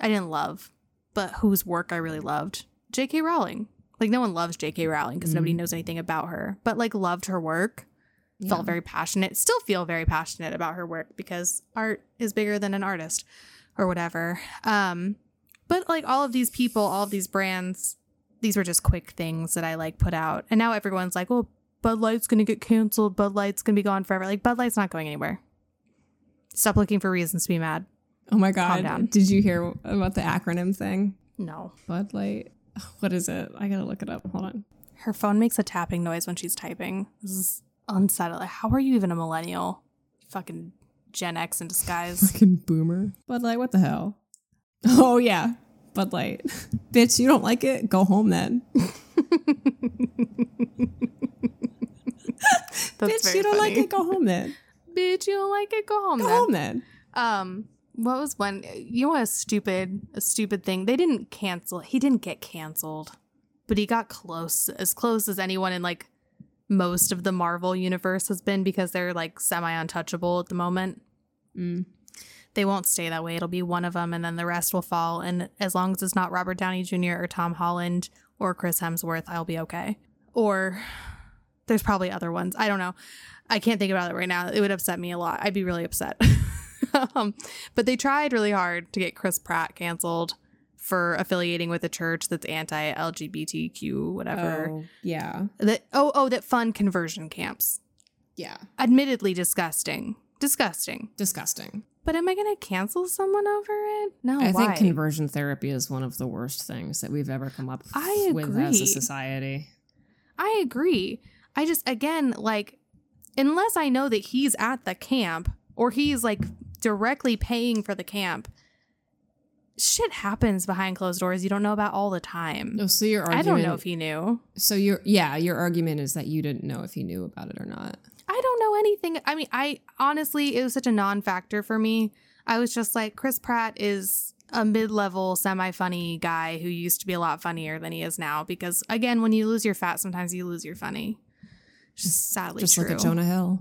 I didn't love, but whose work I really loved? J.K. Rowling. Like no one loves J.K. Rowling because nobody Mhm. knows anything about her, but like loved her work. Yeah. Felt very passionate. Still feel very passionate about her work because art is bigger than an artist or whatever. Um, but like all of these people, all of these brands, these were just quick things that I like put out, and now everyone's like, "Well, Bud Light's gonna get canceled. Bud Light's gonna be gone forever." Like Bud Light's not going anywhere. Stop looking for reasons to be mad. Oh my god, Calm down. Did you hear about the acronym thing? No. Bud Light. What is it? I gotta look it up. Hold on. Her phone makes a tapping noise when she's typing. This is unsettling. How are you even a millennial? Fucking Gen X in disguise. Fucking boomer. Bud Light, what the hell? Oh yeah. Bud Light. Bitch, you don't like it? Go home then. That's Bitch, you don't like it? Go home then. Bitch, you don't like it? Go home Go then. home then. Um, what was one? You know, a stupid, a stupid thing. They didn't cancel. He didn't get canceled, but he got close, as close as anyone in like most of the Marvel universe has been because they're like semi untouchable at the moment. Mm. They won't stay that way. It'll be one of them, and then the rest will fall. And as long as it's not Robert Downey Jr. or Tom Holland or Chris Hemsworth, I'll be okay. Or there's probably other ones. I don't know. I can't think about it right now. It would upset me a lot. I'd be really upset. um, but they tried really hard to get Chris Pratt canceled for affiliating with a church that's anti-LGBTQ, whatever. Oh, yeah. That oh oh that fund conversion camps. Yeah. Admittedly disgusting. Disgusting. Disgusting. But am I going to cancel someone over it? No, I why? think conversion therapy is one of the worst things that we've ever come up I with as a society. I agree. I just again like unless I know that he's at the camp or he's like directly paying for the camp, shit happens behind closed doors you don't know about all the time. Oh, so your I don't know if he knew. So your yeah, your argument is that you didn't know if he knew about it or not. I don't know anything. I mean, I honestly, it was such a non factor for me. I was just like, Chris Pratt is a mid level, semi funny guy who used to be a lot funnier than he is now. Because again, when you lose your fat, sometimes you lose your funny. Just sadly Just true. look at Jonah Hill.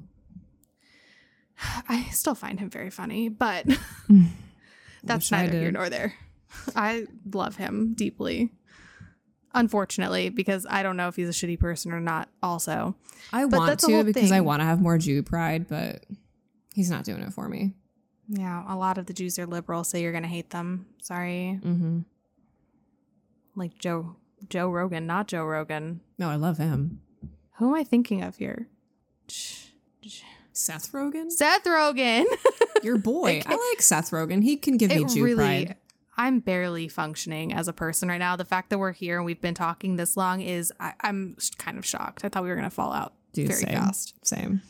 I still find him very funny, but that's neither here nor there. I love him deeply. Unfortunately, because I don't know if he's a shitty person or not, also. I But want to because I want to have more Jew pride, but he's not doing it for me. Yeah, a lot of the Jews are liberal, so you're going to hate them. Sorry. Mm-hmm. like Joe Joe Rogan, not Joe Rogan. No, I love him. Who am I thinking of here? Seth Rogen, Seth Rogen. your boy. I like Seth Rogen. He can give me it Jew really pride. I'm barely functioning as a person right now. The fact that we're here and we've been talking this long is I, I'm kind of shocked. I thought we were gonna fall out Dude, very same. fast. Same.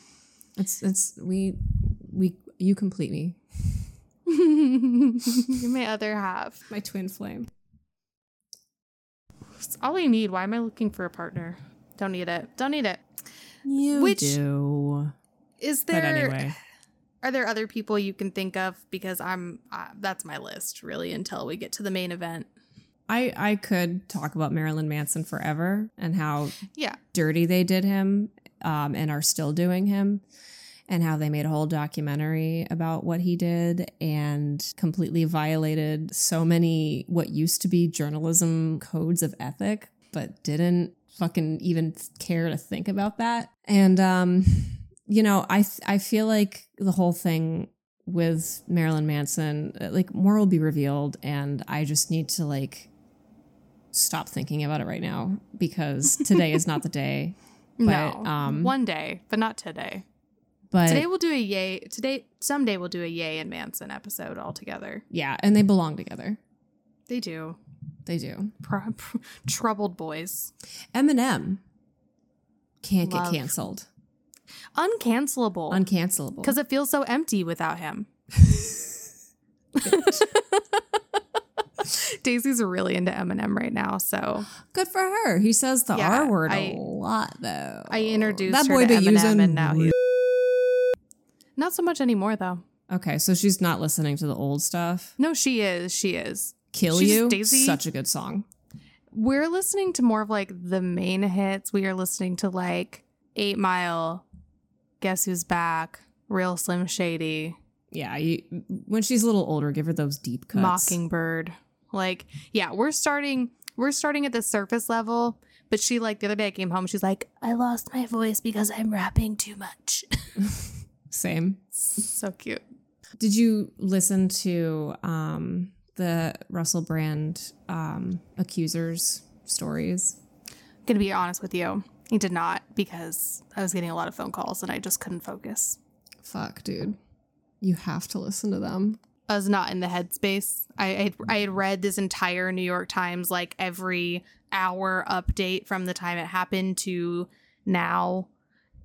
It's it's we we you complete me. You're my other half. My twin flame. It's all I need. Why am I looking for a partner? Don't need it. Don't need it. You Which- do. Is there? anyway, Are there other people you can think of? Because I'm. Uh, that's my list really until we get to the main event. I I could talk about Marilyn Manson forever and how Yeah. dirty they did him um, and are still doing him and how they made a whole documentary about what he did and completely violated so many what used to be journalism codes of ethic but didn't fucking even care to think about that and um you know i i feel like the whole thing with Marilyn Manson uh, like more will be revealed and i just need to like stop thinking about it right now because today is not the day no. Um, One day, but not today. but Today we'll do a Ye. Today, someday we'll do a Ye and Manson episode all together. yeah and they belong together They do. they do Pro- troubled boys. eminem can't Love. get canceled Uncancelable. uncancelable Because it feels so empty without him. Daisy's really into Eminem right now, so good for her he says the Yeah, r word I- a lot though I introduced that her boy to be Eminem, and now he's not so much anymore though. okay so she's not listening to the old stuff No, she is. She is. kill She's you Daisy- such a good song We're listening to more of like the main hits. We are listening to like Eight Mile, Guess Who's Back, Real Slim Shady, yeah you, when she's a little older give her those deep cuts Mockingbird. Like, yeah, we're starting we're starting at the surface level. But she like the other day I came home, she's like, I lost my voice because I'm rapping too much. same so cute. Did you listen to um, the Russell Brand um, accusers stories? Gonna be honest with you. He did not because I was getting a lot of phone calls and I just couldn't focus. Fuck, dude. You have to listen to them. I was not in the headspace. I I had, I had read this entire New York Times like every hour update from the time it happened to now,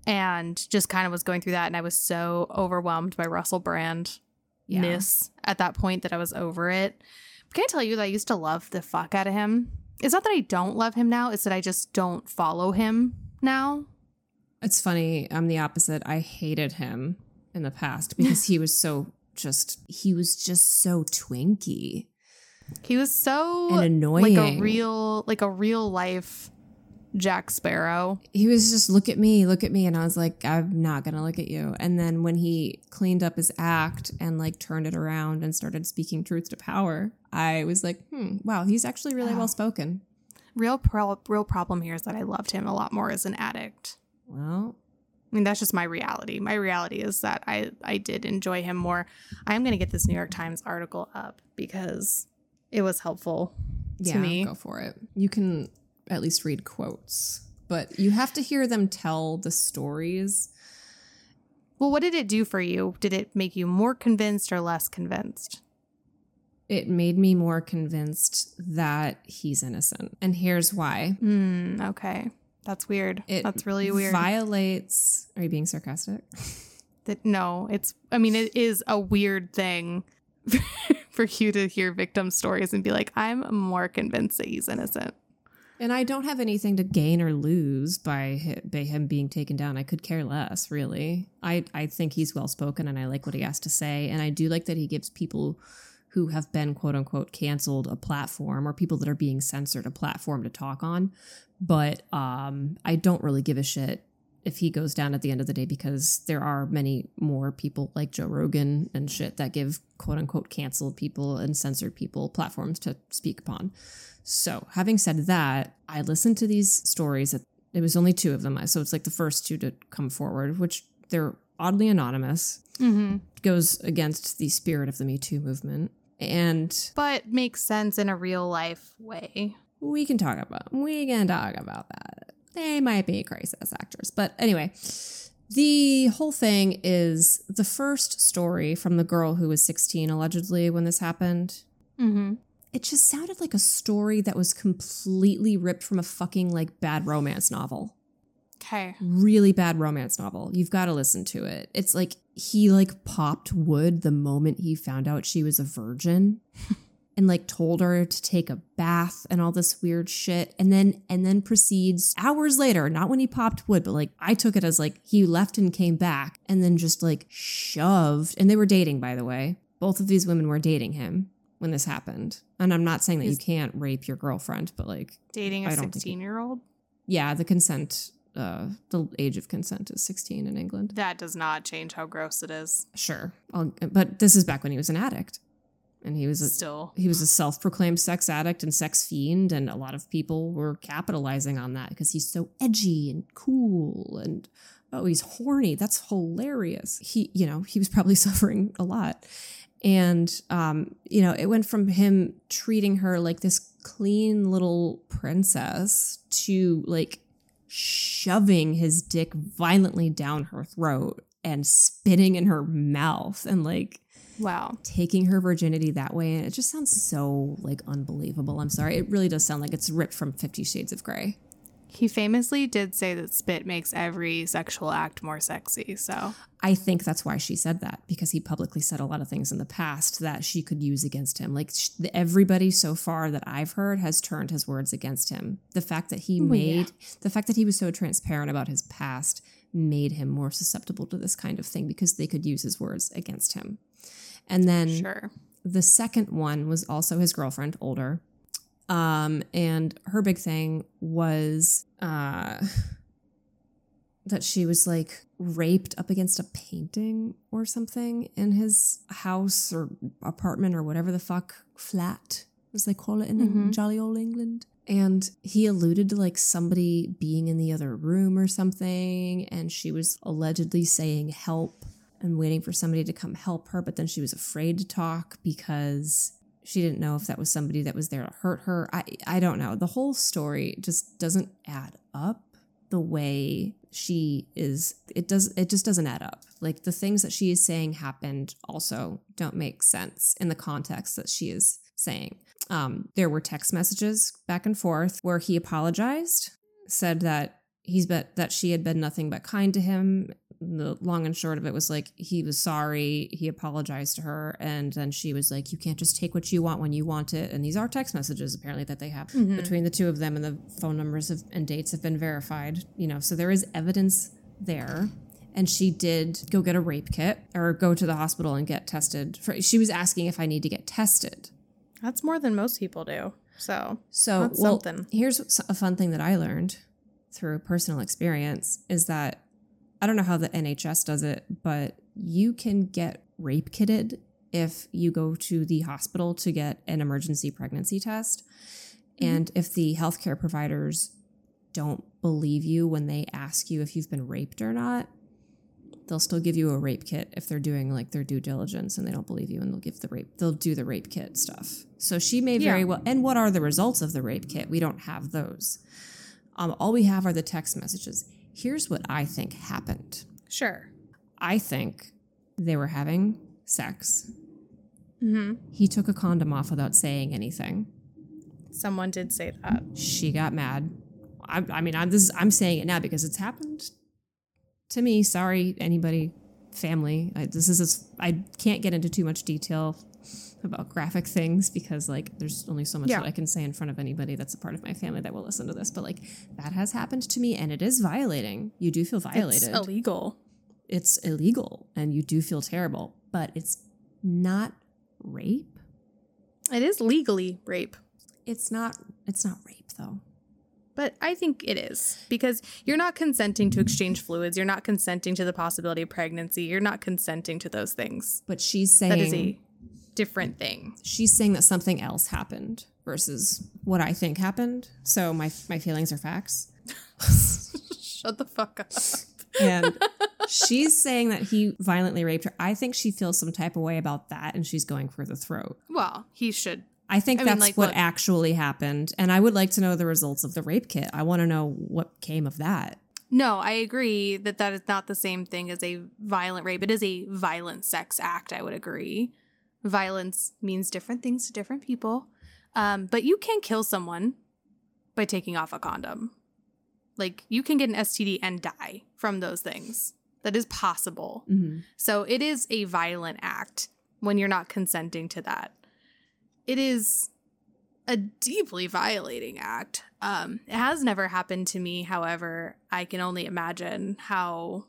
and just kind of was going through that, and I was so overwhelmed by Russell Brand Yeah. at that point that I was over it. Can I tell you that I used to love the fuck out of him? It's not that I don't love him now; it's that I just don't follow him now. It's funny. I'm the opposite. I hated him in the past because he was so just, he was just so twinky He was so and annoying. like a real, like a real life Jack Sparrow. he was just look at me, look at me, and I was like, I'm not gonna look at you. And then when he cleaned up his act and like turned it around and started speaking truth to power, I was like, hmm, wow, he's actually really well spoken. Real pro- real problem here is that I loved him a lot more as an addict. Well, I mean, that's just my reality. My reality is that I I did enjoy him more. I'm gonna get this New York Times article up because it was helpful yeah, to me. go for it. You can at least read quotes, but you have to hear them tell the stories. Well, what did it do for you? Did it make you more convinced or less convinced? It made me more convinced that he's innocent. And here's why. Hmm. Okay, That's weird. It That's really weird. Violates. Are you being sarcastic? that no, it's I mean it is a weird thing for you to hear victim stories and be like, I'm more convinced that he's innocent. And I don't have anything to gain or lose by by him being taken down. I could care less, really. I I think he's well spoken and I like what he has to say, and I do like that he gives people who have been quote unquote canceled a platform or people that are being censored a platform to talk on. But um, I don't really give a shit if he goes down at the end of the day because there are many more people like Joe Rogan and shit that give quote unquote canceled people and censored people platforms to speak upon. So, having said that, I listened to these stories. That It was only two of them, so it's like the first two to come forward, which they're oddly anonymous. Mm-hmm. Goes against the spirit of the Me Too movement, and But makes sense in a real life way. we can talk about we can talk about that. They might be crisis actors, but anyway, the whole thing is the first story from the girl who was 16 allegedly when this happened. Mm-hmm. It just sounded like a story that was completely ripped from a fucking like bad romance novel. Okay. Really bad romance novel. You've got to listen to it. It's like he like popped wood the moment he found out she was a virgin. and like told her to take a bath and all this weird shit and then and then proceeds hours later not when he popped wood but like i took it as like he left and came back and then just like shoved and they were dating by the way both of these women were dating him when this happened and i'm not saying that you can't rape your girlfriend but like Dating a don't think it- 16 year old? yeah the consent uh the age of consent is 16 in england. That does not change how gross it is. sure. I'll, but this is back when he was an addict. And he was a, Still. he was a self-proclaimed sex addict and sex fiend and a lot of people were capitalizing on that because he's so edgy and cool and oh he's horny. That's hilarious. He you know he was probably suffering a lot. And um you know it went from him treating her like this clean little princess to like shoving his dick violently down her throat and spitting in her mouth and like Wow. taking her virginity that way. And it just sounds so like unbelievable. I'm sorry. It really does sound like it's ripped from 50 shades of gray He famously did say that spit makes every sexual act more sexy. So, i think that's why she said that because he publicly said a lot of things in the past that she could use against him like sh- everybody so far that i've heard has turned his words against him the fact that he Oh, yeah. made the fact that he was so transparent about his past made him more susceptible to this kind of thing because they could use his words against him and then sure. The second one was also his girlfriend, older. Um, and her big thing was uh, that she was like raped up against a painting or something in his house or apartment or whatever the fuck flat, as they call it in Mhm. jolly old England. And he alluded to like somebody being in the other room or something. And she was allegedly saying help and waiting for somebody to come help her, but then she was afraid to talk because she didn't know if that was somebody that was there to hurt her. I I don't know. The whole story just doesn't add up the way she is it does it just doesn't add up. Like the things that she is saying happened also don't make sense in the context that she is saying. Um, there were text messages back and forth where he apologized, said that he's bet that she had been nothing but kind to him. The long and short of it was like he was sorry, he apologized to her, and then she was like, "You can't just take what you want when you want it." And these are text messages apparently that they have Mhm. between the two of them, and the phone numbers have, and dates have been verified. You know, so there is evidence there. And she did go get a rape kit or go to the hospital and get tested. For, she was asking if I need to get tested. That's more than most people do. So, So, well, something. here's a fun thing that I learned through personal experience is that I don't know how the NHS does it, but you can get rape kitted if you go to the hospital to get an emergency pregnancy test. And if the healthcare providers don't believe you when they ask you if you've been raped or not, they'll still give you a rape kit if they're doing like their due diligence and they don't believe you and they'll give the rape they'll do the rape kit stuff. So she may very Yeah. well and what are the results of the rape kit? We don't have those. Um, all we have are the text messages. Here's what I think happened. sure. I think they were having sex. hmm He took a condom off without saying anything. Someone did say that. She got mad. I, I mean, I'm this. I'm saying it now because it's happened to me. Sorry, anybody, family. I, this is. I can't get into too much detail about graphic things because like there's only so much Yeah. that I can say in front of anybody that's a part of my family that will listen to this. But like that has happened to me, and it is violating. You do feel violated. It's illegal. it's illegal, and you do feel terrible. But it's not rape. It is legally rape. It's not. It's not rape though. But I think it is because you're not consenting to exchange fluids. You're not consenting to the possibility of pregnancy. You're not consenting to those things. But she's saying That is a different thing. she's saying that something else happened versus what I think happened. So my my feelings are facts. Shut the fuck up. And she's saying that he violently raped her. I think she feels some type of way about that and she's going for the throat. Well, he should. I think I mean, that's like, what look- actually happened. And I would like to know the results of the rape kit. I want to know what came of that. No, I agree that that is not the same thing as a violent rape. It is a violent sex act. I would agree. Violence means different things to different people. Um, but you can kill someone by taking off a condom. Like you can get an STD and die from those things. That is possible. Mm-hmm. So it is a violent act when you're not consenting to that. It is a deeply violating act. Um, it has never happened to me, however, I can only imagine how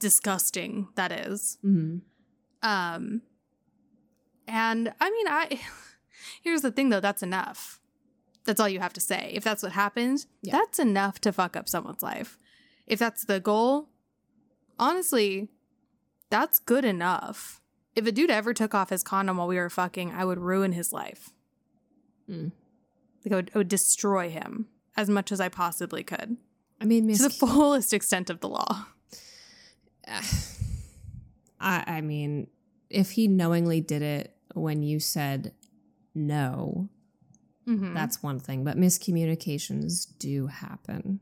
disgusting that is. Mm-hmm. Um, and I mean, I here's the thing though, that's enough. That's all you have to say. If that's what happened, Yeah. that's enough to fuck up someone's life. If that's the goal, honestly, that's good enough. If a dude ever took off his condom while we were fucking, I would ruin his life. Mm. Like I would, I would destroy him as much as I possibly could I mean, to the fullest extent of the law. I, I mean, if he knowingly did it when you said no, Mhm. that's one thing. But miscommunications do happen.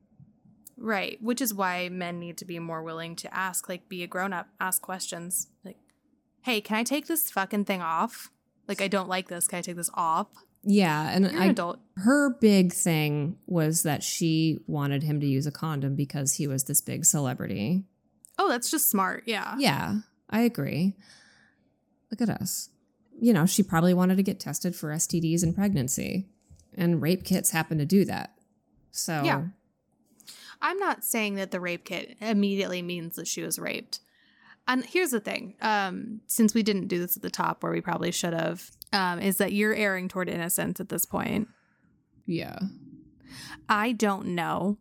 Right, which is why men need to be more willing to ask, like, be a grown up, ask questions. Like, hey, can I take this fucking thing off? Like, I don't like this. Can I take this off? Yeah, and You're I an adult. her big thing was that she wanted him to use a condom because he was this big celebrity. Oh, that's just smart. Yeah. Yeah, I agree. Look at us. You know, she probably wanted to get tested for STDs and pregnancy, and rape kits happen to do that. So, Yeah. I'm not saying that the rape kit immediately means that she was raped. And here's the thing um, since we didn't do this at the top where we probably should have, um, is that you're erring toward innocence at this point. yeah. I don't know.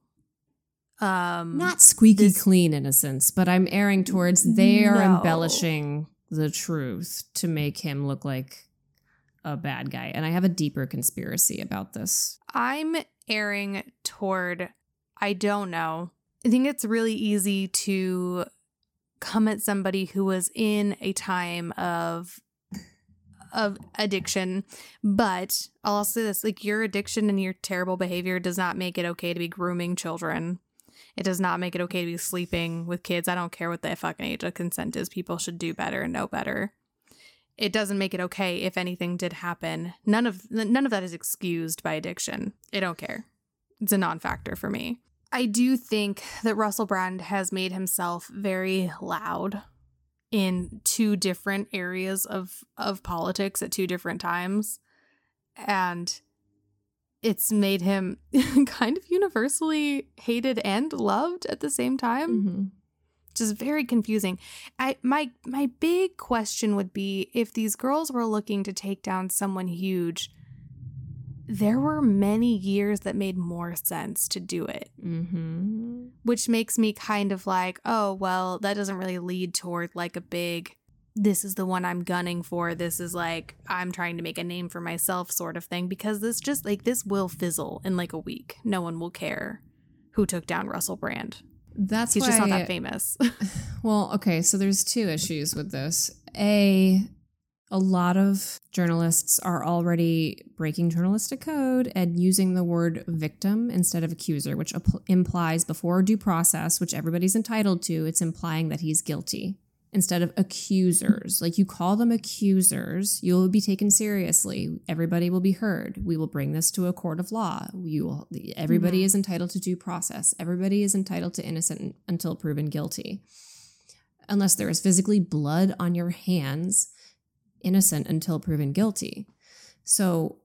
Um, Not squeaky this- clean innocence, but I'm erring towards they are No. embellishing the truth to make him look like a bad guy. And I have a deeper conspiracy about this. I'm erring toward I don't know. I think it's really easy to come at somebody who was in a time of of addiction, but I'll also say this like your addiction and your terrible behavior does not make it okay to be grooming children. It does not make it okay to be sleeping with kids. I don't care what the fucking age of consent is. People should do better and know better. It doesn't make it okay if anything did happen. None of none of that is excused by addiction. I don't care. It's a non-factor for me. I do think that Russell Brand has made himself very loud in two different areas of of politics at two different times and it's made him kind of universally hated and loved at the same time Mhm. which is very confusing. I my my big question would be if these girls were looking to take down someone huge, there were many years that made more sense to do it, Mhm. which makes me kind of like, oh, well, that doesn't really lead toward like a big this is the one I'm gunning for. This is like I'm trying to make a name for myself sort of thing because this just like this will fizzle in like a week. No one will care who took down Russell Brand. That's He's just not that famous. Well, okay, so there's two issues with this. A, a lot of journalists are already breaking journalistic code and using the word victim instead of accuser, which implies before due process, which everybody's entitled to, it's implying that he's guilty. Instead of accusers. Like you call them accusers, you'll be taken seriously. Everybody will be heard. We will bring this to a court of law. You will, everybody Mhm. is entitled to due process. Everybody is entitled to innocent until proven guilty. Unless there is physically blood on your hands, innocent until proven guilty. So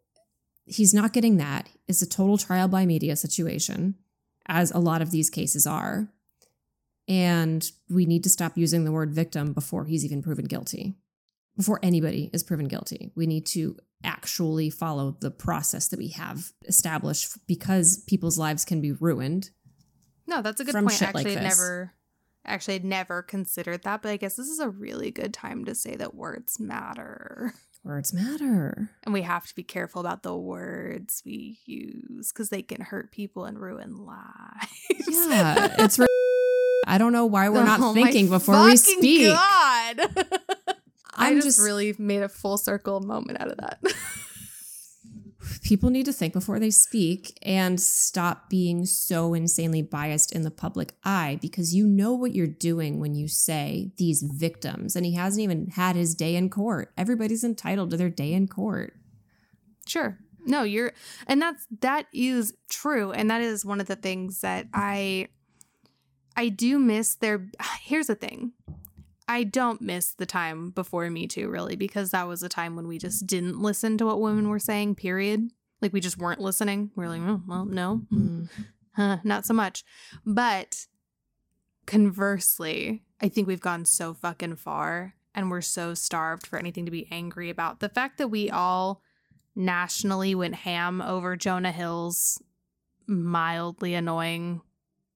he's not getting that. It's a total trial by media situation, as a lot of these cases are. And we need to stop using the word victim before he's even proven guilty. Before anybody is proven guilty, we need to actually follow the process that we have established because people's lives can be ruined. No, that's a good point. like Actually, this. never actually I'd never considered that, but I guess this is a really good time to say that words matter. Words matter. And we have to be careful about the words we use because they can hurt people and ruin lives. Yeah, it's. Re- I don't know why we're not Oh thinking before we speak. God. I I'm just, just really made a full circle moment out of that. people need to think before they speak and stop being so insanely biased in the public eye because you know what you're doing when you say these victims and he hasn't even had his day in court everybody's entitled to their day in court Sure. No, you're and that's that is true and that is one of the things that I I do miss their Here's the thing. I don't miss the time before Me Too really because that was a time when we just didn't listen to what women were saying, period. Like we just weren't listening. We are like, oh, well, no. Mm-hmm. Huh, not so much. But conversely, I think we've gone so fucking far and we're so starved for anything to be angry about. The fact that we all nationally went ham over Jonah Hill's mildly annoying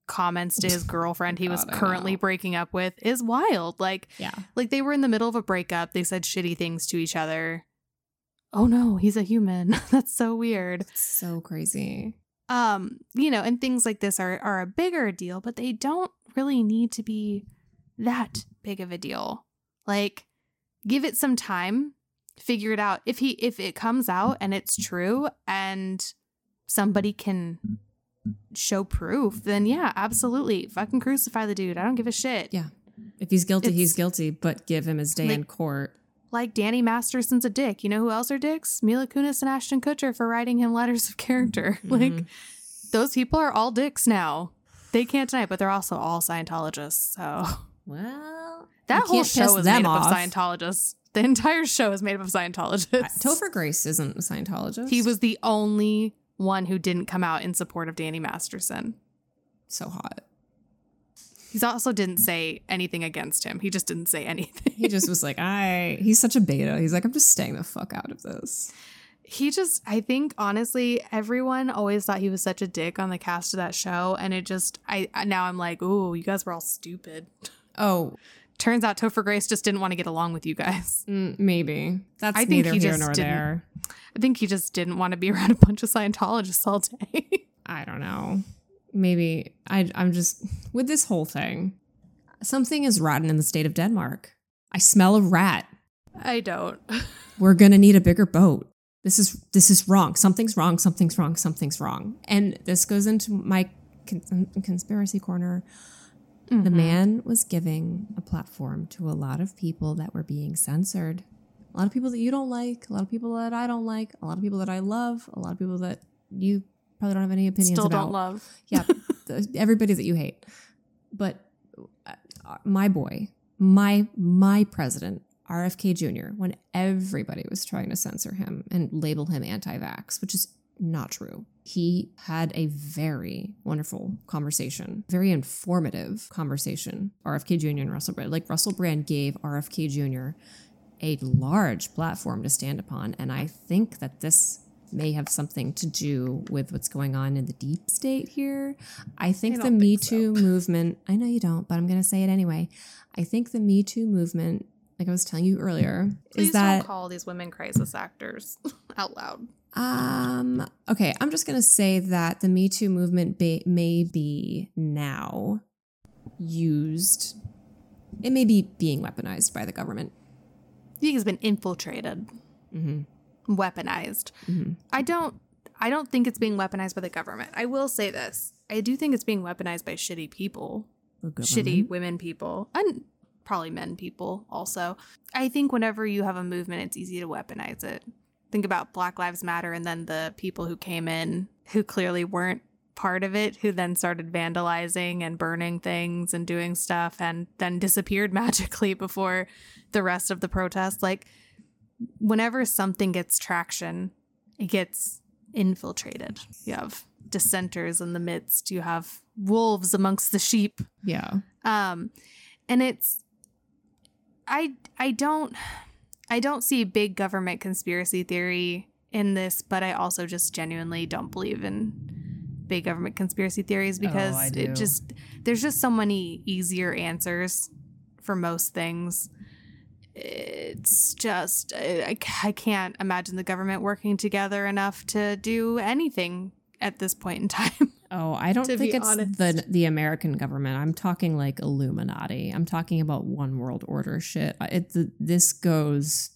comments to his girlfriend he was God, currently breaking up with is wild. Like yeah. like they were in the middle of a breakup, they said shitty things to each other. Oh no, he's a human. That's so weird. So crazy. Um you know and things like this are are a bigger deal but they don't really need to be that big of a deal. Like give it some time figure it out. If he if it comes out and it's true and somebody can show proof then yeah absolutely fucking crucify the dude i don't give a shit Yeah. if he's guilty he's guilty but give him his day in court like Danny Masterson's a dick. You know who else are dicks? Mila Kunis and Ashton Kutcher for writing him letters of character. Like Mhm. those people are all dicks now. They can't deny, it, but they're also all Scientologists. So well that whole show is made up of. Scientologists. The entire show is made up of Scientologists. Topher Grace isn't a Scientologist. He was the only one who didn't come out in support of Danny Masterson. so hot. He also didn't say anything against him. He just didn't say anything. He just was like, I. He's such a beta. He's like, I'm just staying the fuck out of this. he just i think honestly everyone always thought he was such a dick on the cast of that show and it just i now i'm like ooh you guys were all stupid Oh, turns out topher grace just didn't want to get along with you guys mm, maybe that's I think neither he here just nor didn't- there. i think he just didn't want to be around a bunch of scientologists all day I don't know. Maybe I. I'm just with this whole thing. Something is rotten in the state of Denmark. I smell a rat. i don't We're gonna need a bigger boat. This is this is wrong. Something's wrong. Something's wrong. Something's wrong. And this goes into my con- conspiracy corner. The Mhm. man was giving a platform to a lot of people that were being censored. A lot of people that you don't like, a lot of people that I don't like, a lot of people that I love, a lot of people that you probably don't have any opinions still about. don't love Yeah, the- everybody that you hate. But uh, my boy, my my president, RFK Jr., when everybody was trying to censor him and label him anti-vax, which is not true. He had a very wonderful conversation, very informative conversation. RFK Jr. and Russell Brand, like Russell Brand gave RFK Jr. a large platform to stand upon, and I think that this may have something to do with what's going on in the deep state here. I think the don't Me think so. Too movement, I know you don't, but I'm going to say it anyway. I think the Me Too movement, like I was telling you earlier, please is that don't call these women crisis actors out loud um okay, I'm just going to say that the Me Too movement ba- may be now used it may be being weaponized by the government. i think it's been infiltrated Mhm. weaponized Mhm. I don't I don't think it's being weaponized by the government. I will say this. I do think it's being weaponized by shitty people. Shitty women people. And probably men people also. I think whenever you have a movement, it's easy to weaponize it. Think about Black Lives Matter and then the people who came in who clearly weren't part of it, who then started vandalizing and burning things and doing stuff and then disappeared magically before the rest of the protest. Like, whenever something gets traction, it gets infiltrated. You have dissenters in the midst, you have wolves amongst the sheep. Yeah. Um, and it's I I don't I don't see big government conspiracy theory in this, but I also just genuinely don't believe in big government conspiracy theories oh, because Oh, it just there's just so many easier answers for most things. It's just I, I I can't imagine the government working together enough to do anything at this point in time. Oh, I don't think it's honest. the the American government. I'm talking like Illuminati. I'm talking about one world order shit. It th- this goes.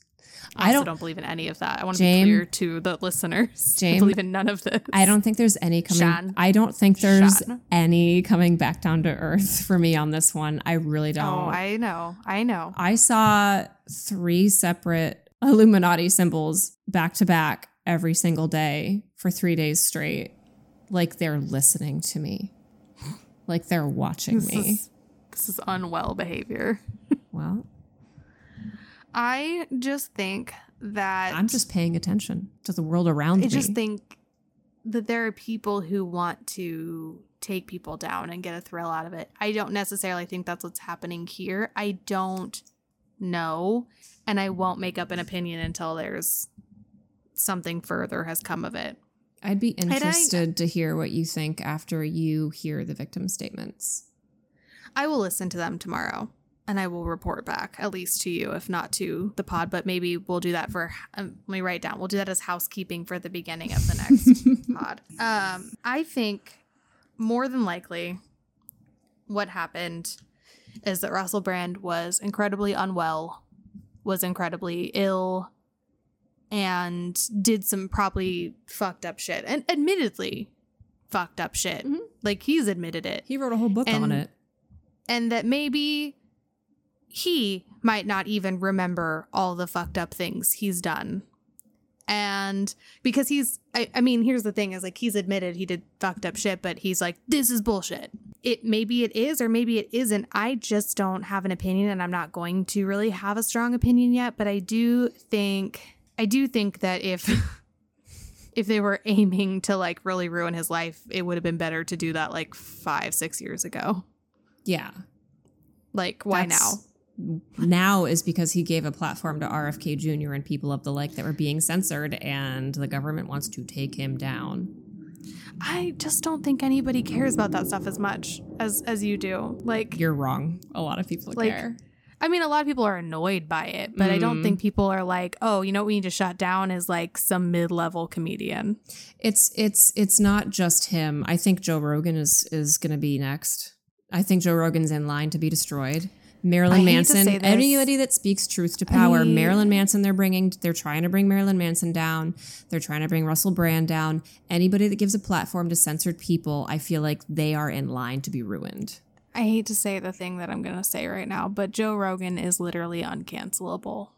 I I don't. don't believe in any of that. I want to be clear to the listeners. I believe in none of this. I don't think there's any coming. Shan. I don't think there's Shan. any coming back down to earth for me on this one. I really oh, don't. Oh, I know. I know. I saw three separate Illuminati symbols back to back every single day for three days straight. Like they're listening to me. Like they're watching This me. is, this is unwell behavior. well, I just think that I'm just paying attention to the world around I me. I just think that there are people who want to take people down and get a thrill out of it. I don't necessarily think that's what's happening here. I don't know, and I won't make up an opinion until there's something further has come of it. I'd be I- interested to hear what you think after you hear the victim statements. I will listen to them tomorrow and I will report back, at least to you, if not to the pod. But maybe we'll do that for, um, let me write down, we'll do that as housekeeping for the beginning of the next pod. Um, I think more than likely what happened is that Russell Brand was incredibly unwell, was incredibly ill, and did some probably fucked up shit. And admittedly, fucked up shit. Mhm. Like he's admitted it He wrote a whole book on it. and that maybe he might not even remember all the fucked up things he's done. And because he's, I, I mean, here's the thing is like he's admitted he did fucked up shit, but he's like, this is bullshit. It maybe it is or maybe it isn't. I just don't have an opinion and I'm not going to really have a strong opinion yet. But I do think, I do think that if, if they were aiming to like really ruin his life, it would have been better to do that like five, six years ago. Yeah. Like, why now? Now is because he gave a platform to RFK Jr. and people of the like that were being censored, and the government wants to take him down. I just don't think anybody cares about that stuff as much as as you do. Like, You're wrong. A lot of people Like, care. I mean, a lot of people are annoyed by it, but I don't Mm. think people are like, oh, you know what we need to shut down is like some mid level comedian. It's it's it's not just him. I think Joe Rogan is is going to be next. I think Joe Rogan's in line to be destroyed. Marilyn I Manson, anybody that speaks truth to power, I- Marilyn Manson, they're bringing, they're trying to bring Marilyn Manson down. They're trying to bring Russell Brand down. Anybody that gives a platform to censored people, I feel like they are in line to be ruined. I hate to say the thing that I'm going to say right now, but Joe Rogan is literally uncancelable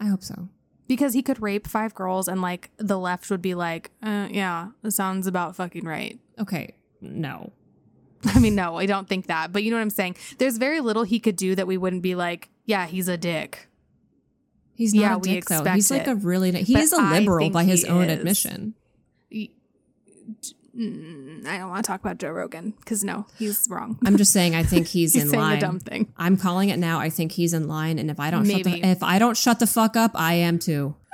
I hope so. because he could rape five girls and like the left would be like, uh, yeah, that sounds about fucking right. Okay, no. I mean, no, I don't think that, but you know what I'm saying? There's very little he could do that we wouldn't be like, yeah, he's a dick. He's not Yeah, a we dick though. He's like it. a really he But is a liberal by his own is. admission. Mm, I don't want to talk about Joe Rogan because no, he's wrong. I'm just saying I think he's, He's in saying line. a dumb thing. I'm calling it now. I think he's in line, and if I don't shut the, if I don't shut the fuck up, I am too.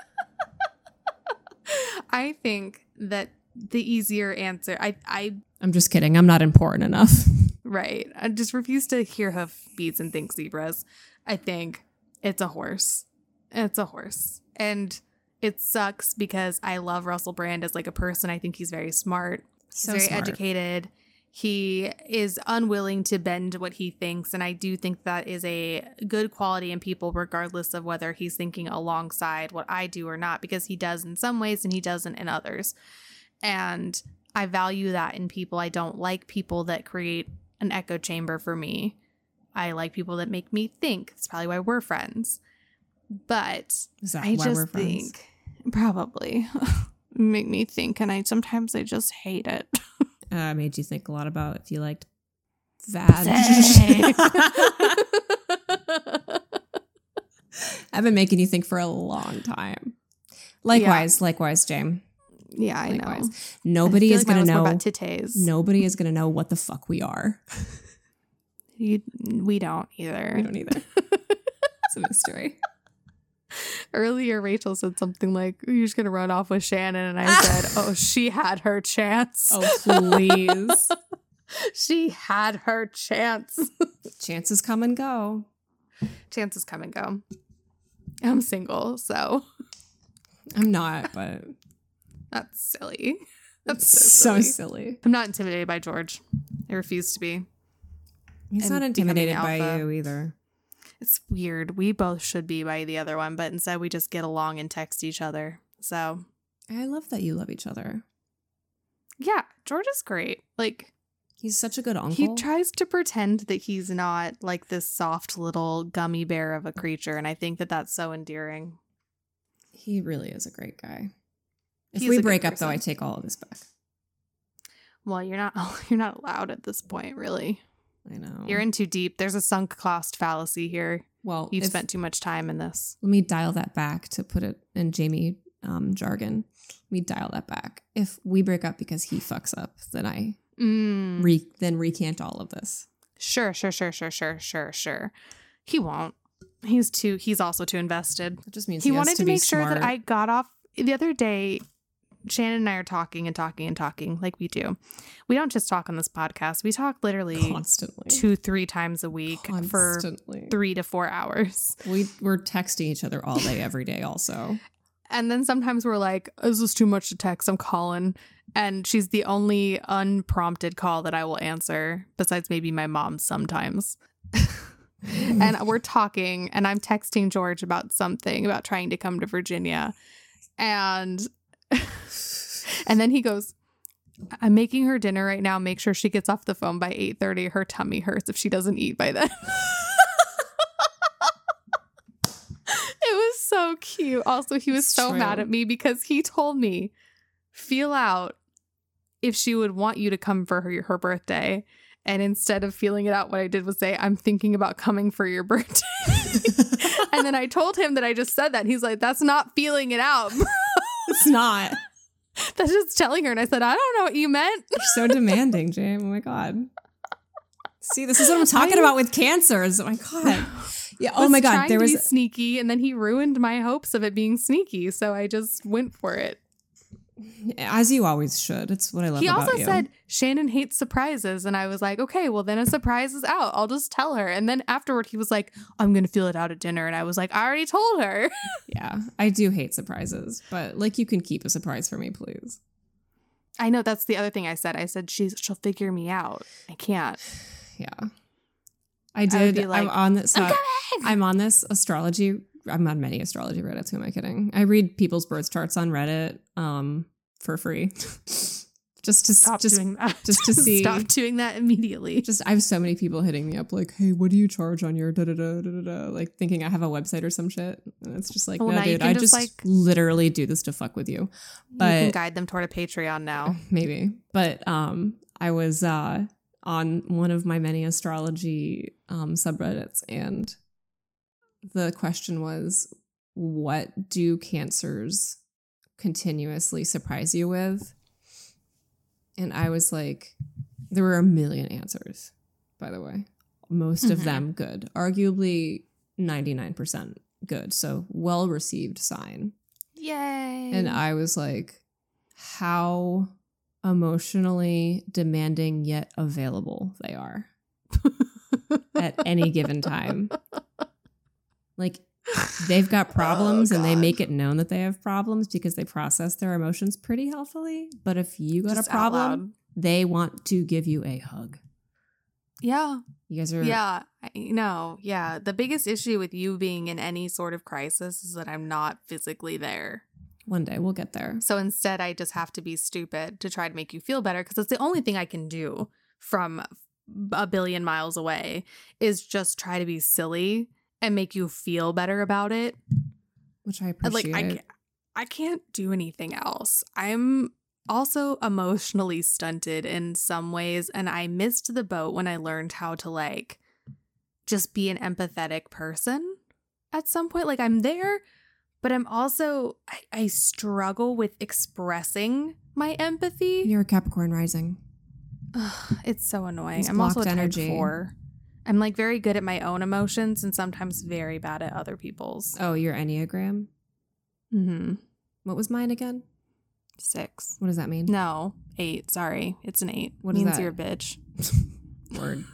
I think that the easier answer, I, I, I'm just kidding. I'm not important enough. right. I just refuse to hear hoof beats and think zebras. I think it's a horse. It's a horse. And it sucks because I love Russell Brand as like a person. I think he's very smart. He's So very smart. educated. He is unwilling to bend what he thinks. And I do think that is a good quality in people, regardless of whether he's thinking alongside what I do or not, because he does in some ways and he doesn't in others. And I value that in people. I don't like people that create an echo chamber for me. I like people that make me think. That's probably why we're friends. But I just think probably make me think, and I sometimes I just hate it. Uh, made you think a lot about if you liked vag. I've been making you think for a long time. Likewise, likewise, James. yeah, I know. Likewise. Nobody is going gonna to know. about titties. Nobody is gonna know what the fuck we are. You, we don't either. We don't either. it's a mystery. Earlier, Rachel said something like, "You're just gonna run off with Shannon," and I said, "Oh, she had her chance. Oh please. she had her chance. Chances come and go. Chances come and go. I'm single, so I'm not, but that's silly. That's so, so silly. silly. I'm not intimidated by George. I refuse to be. He's And not intimidated by you either. It's weird. We both should be by the other one, but instead we just get along and text each other. So I love that you love each other. yeah, George is great. Like He's such a good uncle. he tries to pretend that he's not like this soft little gummy bear of a creature, and I think that that's so endearing. He really is a great guy. If He's we break up, though. I take all of this back. Well, you're not you're not allowed at this point, really. I know. You're in too deep. There's a sunk cost fallacy here. well. You've if- spent too much time in this. Let me dial that back to put it in Jamie um, jargon. Let me dial that back. If we break up because he fucks up, then I Mm. re- then recant all of this. Sure, sure, sure, sure, sure, sure, sure. He won't. He's too. He's also too invested. It just means he, he, wanted to, to, make sure that I got off the other day. Shannon and I are talking and talking and talking like we do. We don't just talk on this podcast. We talk literally constantly two, three times a week for three to four hours. We we're texting each other all day, every day. Also, And then sometimes we're like, this is too much to text. I'm calling. And she's the only unprompted call that I will answer, besides maybe my mom sometimes. and we're talking, and I'm texting George about something about trying to come to Virginia. And and then he goes, I'm making her dinner right now. Make sure she gets off the phone by 8:30. Her tummy hurts if she doesn't eat by then. it was so cute. Also, he was It's so mad at me because he told me, feel out if she would want you to come for her, her birthday. And instead of feeling it out, what I did was say, I'm thinking about coming for your birthday. and then I told him that I just said that. He's like, that's not feeling it out. It's not. that's just telling her. And I said, I don't know what you meant. You're so demanding, Jam. Oh my god. See, this is what I'm talking about with cancers. Oh my god. Yeah. Oh my god. There was sneaky, and then he ruined my hopes of it being sneaky. So I just went for it. as you always should. It's what I love he also you. said Shannon hates surprises, and I was like, okay, well then a surprise is out. I'll just tell her. And then afterward, he was like, I'm gonna feel it out at dinner, and I was like, I already told her. yeah, I do hate surprises, but like you can keep a surprise for me, please. I know that's the other thing I said. I said she's she'll figure me out. I can't. Yeah. I did. be like, I'm on this. I'm uh. I'm on this astrology. I'm on many astrology Reddits. Who am I kidding? I read people's birth charts on Reddit um, for free, just to Stop just doing that. just to see. Stop doing that immediately. Just I have so many people hitting me up like, "Hey, what do you charge on your da da da da da da?" Like thinking I have a website or some shit, and it's just like, Well, no, dude, I just, just like- literally do this to fuck with you. you can guide them toward a Patreon now. maybe. But um, I was uh on one of my many astrology um subreddits, and the question was, "What do cancers continuously surprise you with?" And I was like, there were a million answers. By the way, most of Mhm. them good, arguably ninety nine percent good. So well received sign. Yay! And I was like, how emotionally demanding yet available they are at any given time. Like, they've got oh, problems and they Oh, make it known that they have problems because they process their emotions pretty healthily. But if you got Just a problem, they want to give you a hug. Yeah. You guys are, Yeah, No. Yeah, the biggest issue with you being in any sort of crisis is that I'm not physically there. one day we'll get there. So instead, I just have to be stupid to try to make you feel better because it's the only thing I can do from a billion miles away is just try to be silly and make you feel better about it. which I appreciate. Like I, I can't do anything else. I'm also emotionally stunted in some ways, and I missed the boat when I learned how to like just be an empathetic person at some point. Like I'm there, but I'm also I, I struggle with expressing my empathy. You're a Capricorn rising. Ugh, it's so annoying. It's I'm also a blocked type energy. four. I'm like very good at my own emotions and sometimes very bad at other people's. Oh, your Enneagram. Mm-hmm. What was mine again? Six. What does that mean? No, eight. Sorry, it's an eight. What is means that? you're a bitch. Word.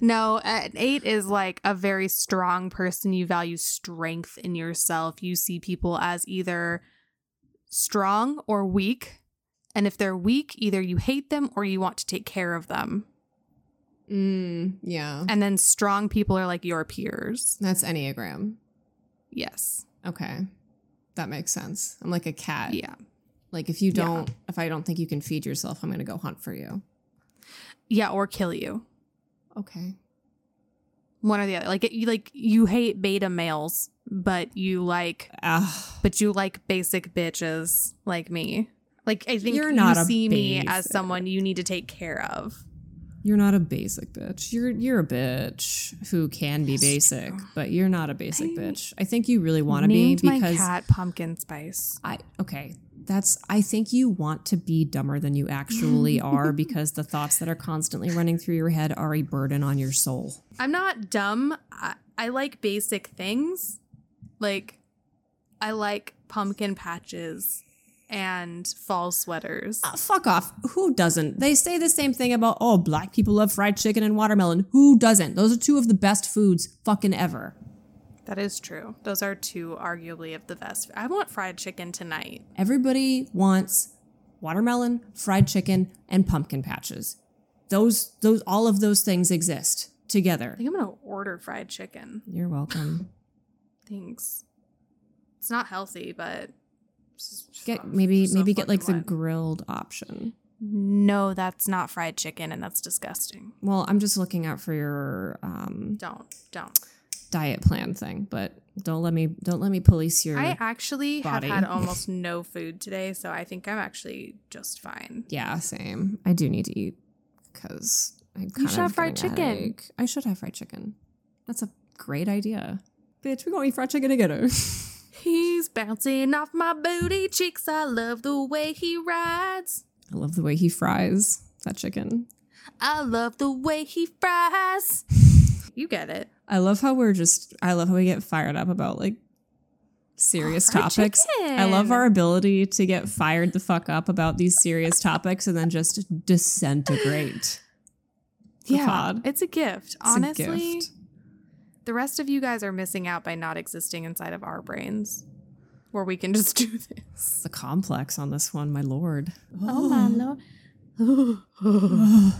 No, an eight is like a very strong person. You value strength in yourself. You see people as either strong or weak. And if they're weak, either you hate them or you want to take care of them. Mm, yeah. And then strong people are like your peers. That's Enneagram. Yes. Okay. That makes sense. I'm like a cat. Yeah. Like if you don't, if I don't think you can feed yourself, I'm going to go hunt for you. Yeah, or kill you. Okay. One or the other. Like you like you hate beta males, but you like Ah, but you like basic bitches like me. Like I think You're not you see me as someone you need to take care of. You're not a basic bitch. You're you're a bitch who can be That's basic, true. but you're not a basic I bitch. I think you really want to be Named my because cat pumpkin spice. I okay. That's I think you want to be dumber than you actually are because the thoughts that are constantly running through your head are a burden on your soul. I'm not dumb. I, I like basic things. Like I like pumpkin patches and fall sweaters. Uh, fuck off. Who doesn't? They say the same thing about oh, black people love fried chicken and watermelon. Who doesn't? Those are two of the best foods fucking ever. That is true. Those are two arguably of the best. I want fried chicken tonight. Everybody wants watermelon, fried chicken, and pumpkin patches. Those those all of those things exist together. I think I'm gonna order fried chicken. You're welcome. Thanks. It's not healthy, but Get maybe maybe get like the grilled option. No, that's not fried chicken, and that's disgusting. Well, I'm just looking out for your um, Don't, don't. diet plan thing, but don't let me don't let me police your. I actually body. have had almost no food today, so I think I'm actually just fine. yeah, same. I do need to eat because I kind should have fried chicken. I should have fried chicken. That's a great idea, bitch. We're gonna eat fried chicken together. He's bouncing off my booty cheeks. I love the way he rides. I love the way he fries that chicken. I love the way he fries. You get it. I love how we're just. I love how we get fired up about like serious topics. I love our ability to get fired the fuck up about these serious topics and then just disintegrate. The Yeah, pod. it's a gift. It's a Honestly, gift. The rest of you guys are missing out by not existing inside of our brains, where we can just do this. the complex on this one, my lord. Oh my lord.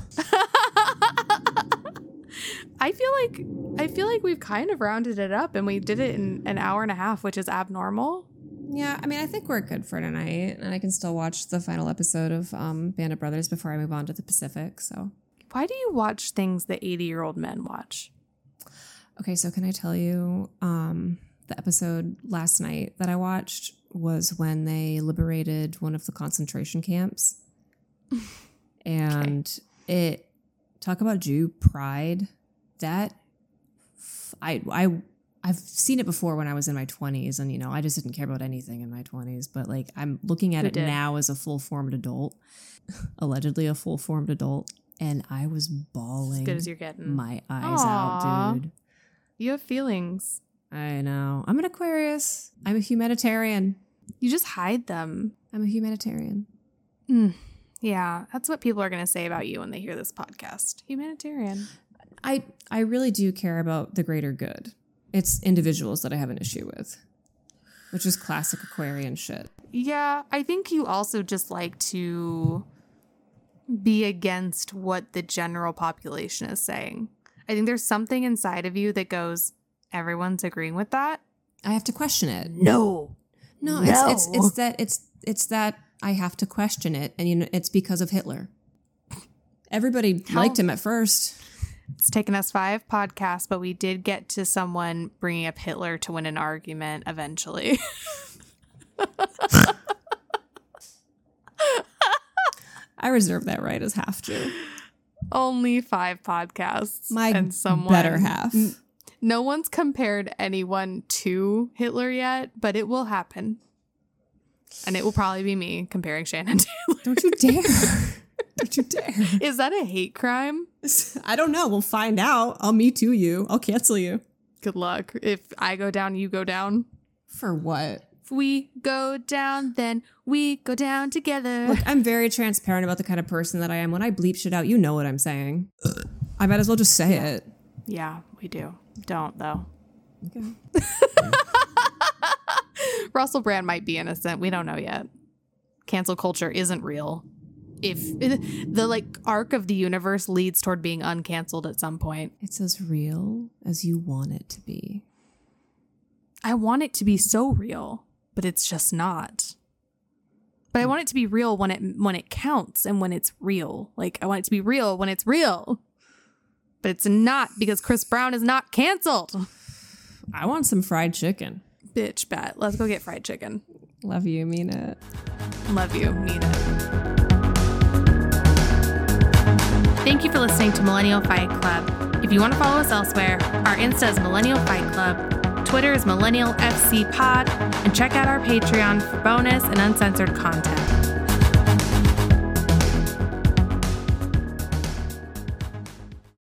I feel like I feel like we've kind of rounded it up and we did it in an hour and a half, which is abnormal. Yeah, I mean, I think we're good for tonight, and I can still watch the final episode of um, Band of Brothers before I move on to the Pacific. So, Why do you watch things that 80 year old men watch? Okay, so can I tell you um, the episode last night that I watched was when they liberated one of the concentration camps, and it talk about Jew pride. That I I I've seen it before when I was in my 20s and you know, I just didn't care about anything in my 20s, but like I'm looking at Who it did? now as a full-formed adult, allegedly a full-formed adult, and I was bawling As good as you're getting. my eyes Aw. out, dude. You have feelings. I know. I'm an Aquarius. I'm a humanitarian. You just hide them. I'm a humanitarian. Mm. Yeah, that's what people are going to say about you when they hear this podcast. Humanitarian. I I really do care about the greater good. It's individuals that I have an issue with, which is classic Aquarian shit. Yeah, I think you also just like to be against what the general population is saying. I think there's something inside of you that goes, everyone's agreeing with that. I have to question it. No. No, it's it's it's that it's it's that I have to question it, and you know it's because of Hitler. Everybody How- liked him at first. It's taken us five podcasts, but we did get to someone bringing up Hitler to win an argument eventually. I reserve that right as half Jew. Only five podcasts. My and someone better half. No one's compared anyone to Hitler yet, but it will happen. And it will probably be me comparing Shannon Taylor. Don't you dare. Don't you dare. Is that a hate crime? I don't know. We'll find out. I'll me too you. I'll cancel you. Good luck. If I go down, you go down. For what? If we go down, then we go down together. Look, I'm very transparent about the kind of person that I am. When I bleep shit out, you know what I'm saying. I might as well just say it. yeah, we do. Don't though. Okay. Russell Brand might be innocent. We don't know yet. Cancel culture isn't real. If the like arc of the universe leads toward being uncanceled at some point, It's as real as you want it to be. I want it to be so real, but it's just not. But I want it to be real when it when it counts and when it's real. Like I want it to be real when it's real. But it's not because Chris Brown is not canceled. I want some fried chicken. Bitch bet. Let's go get fried chicken. Love you, mean it. Love you. Need it. Thank you for listening to Millennial Fight Club. If you want to follow us elsewhere, our Insta is Millennial Fight Club, Twitter is Millennial FC Pod, and check out our Patreon for bonus and uncensored content.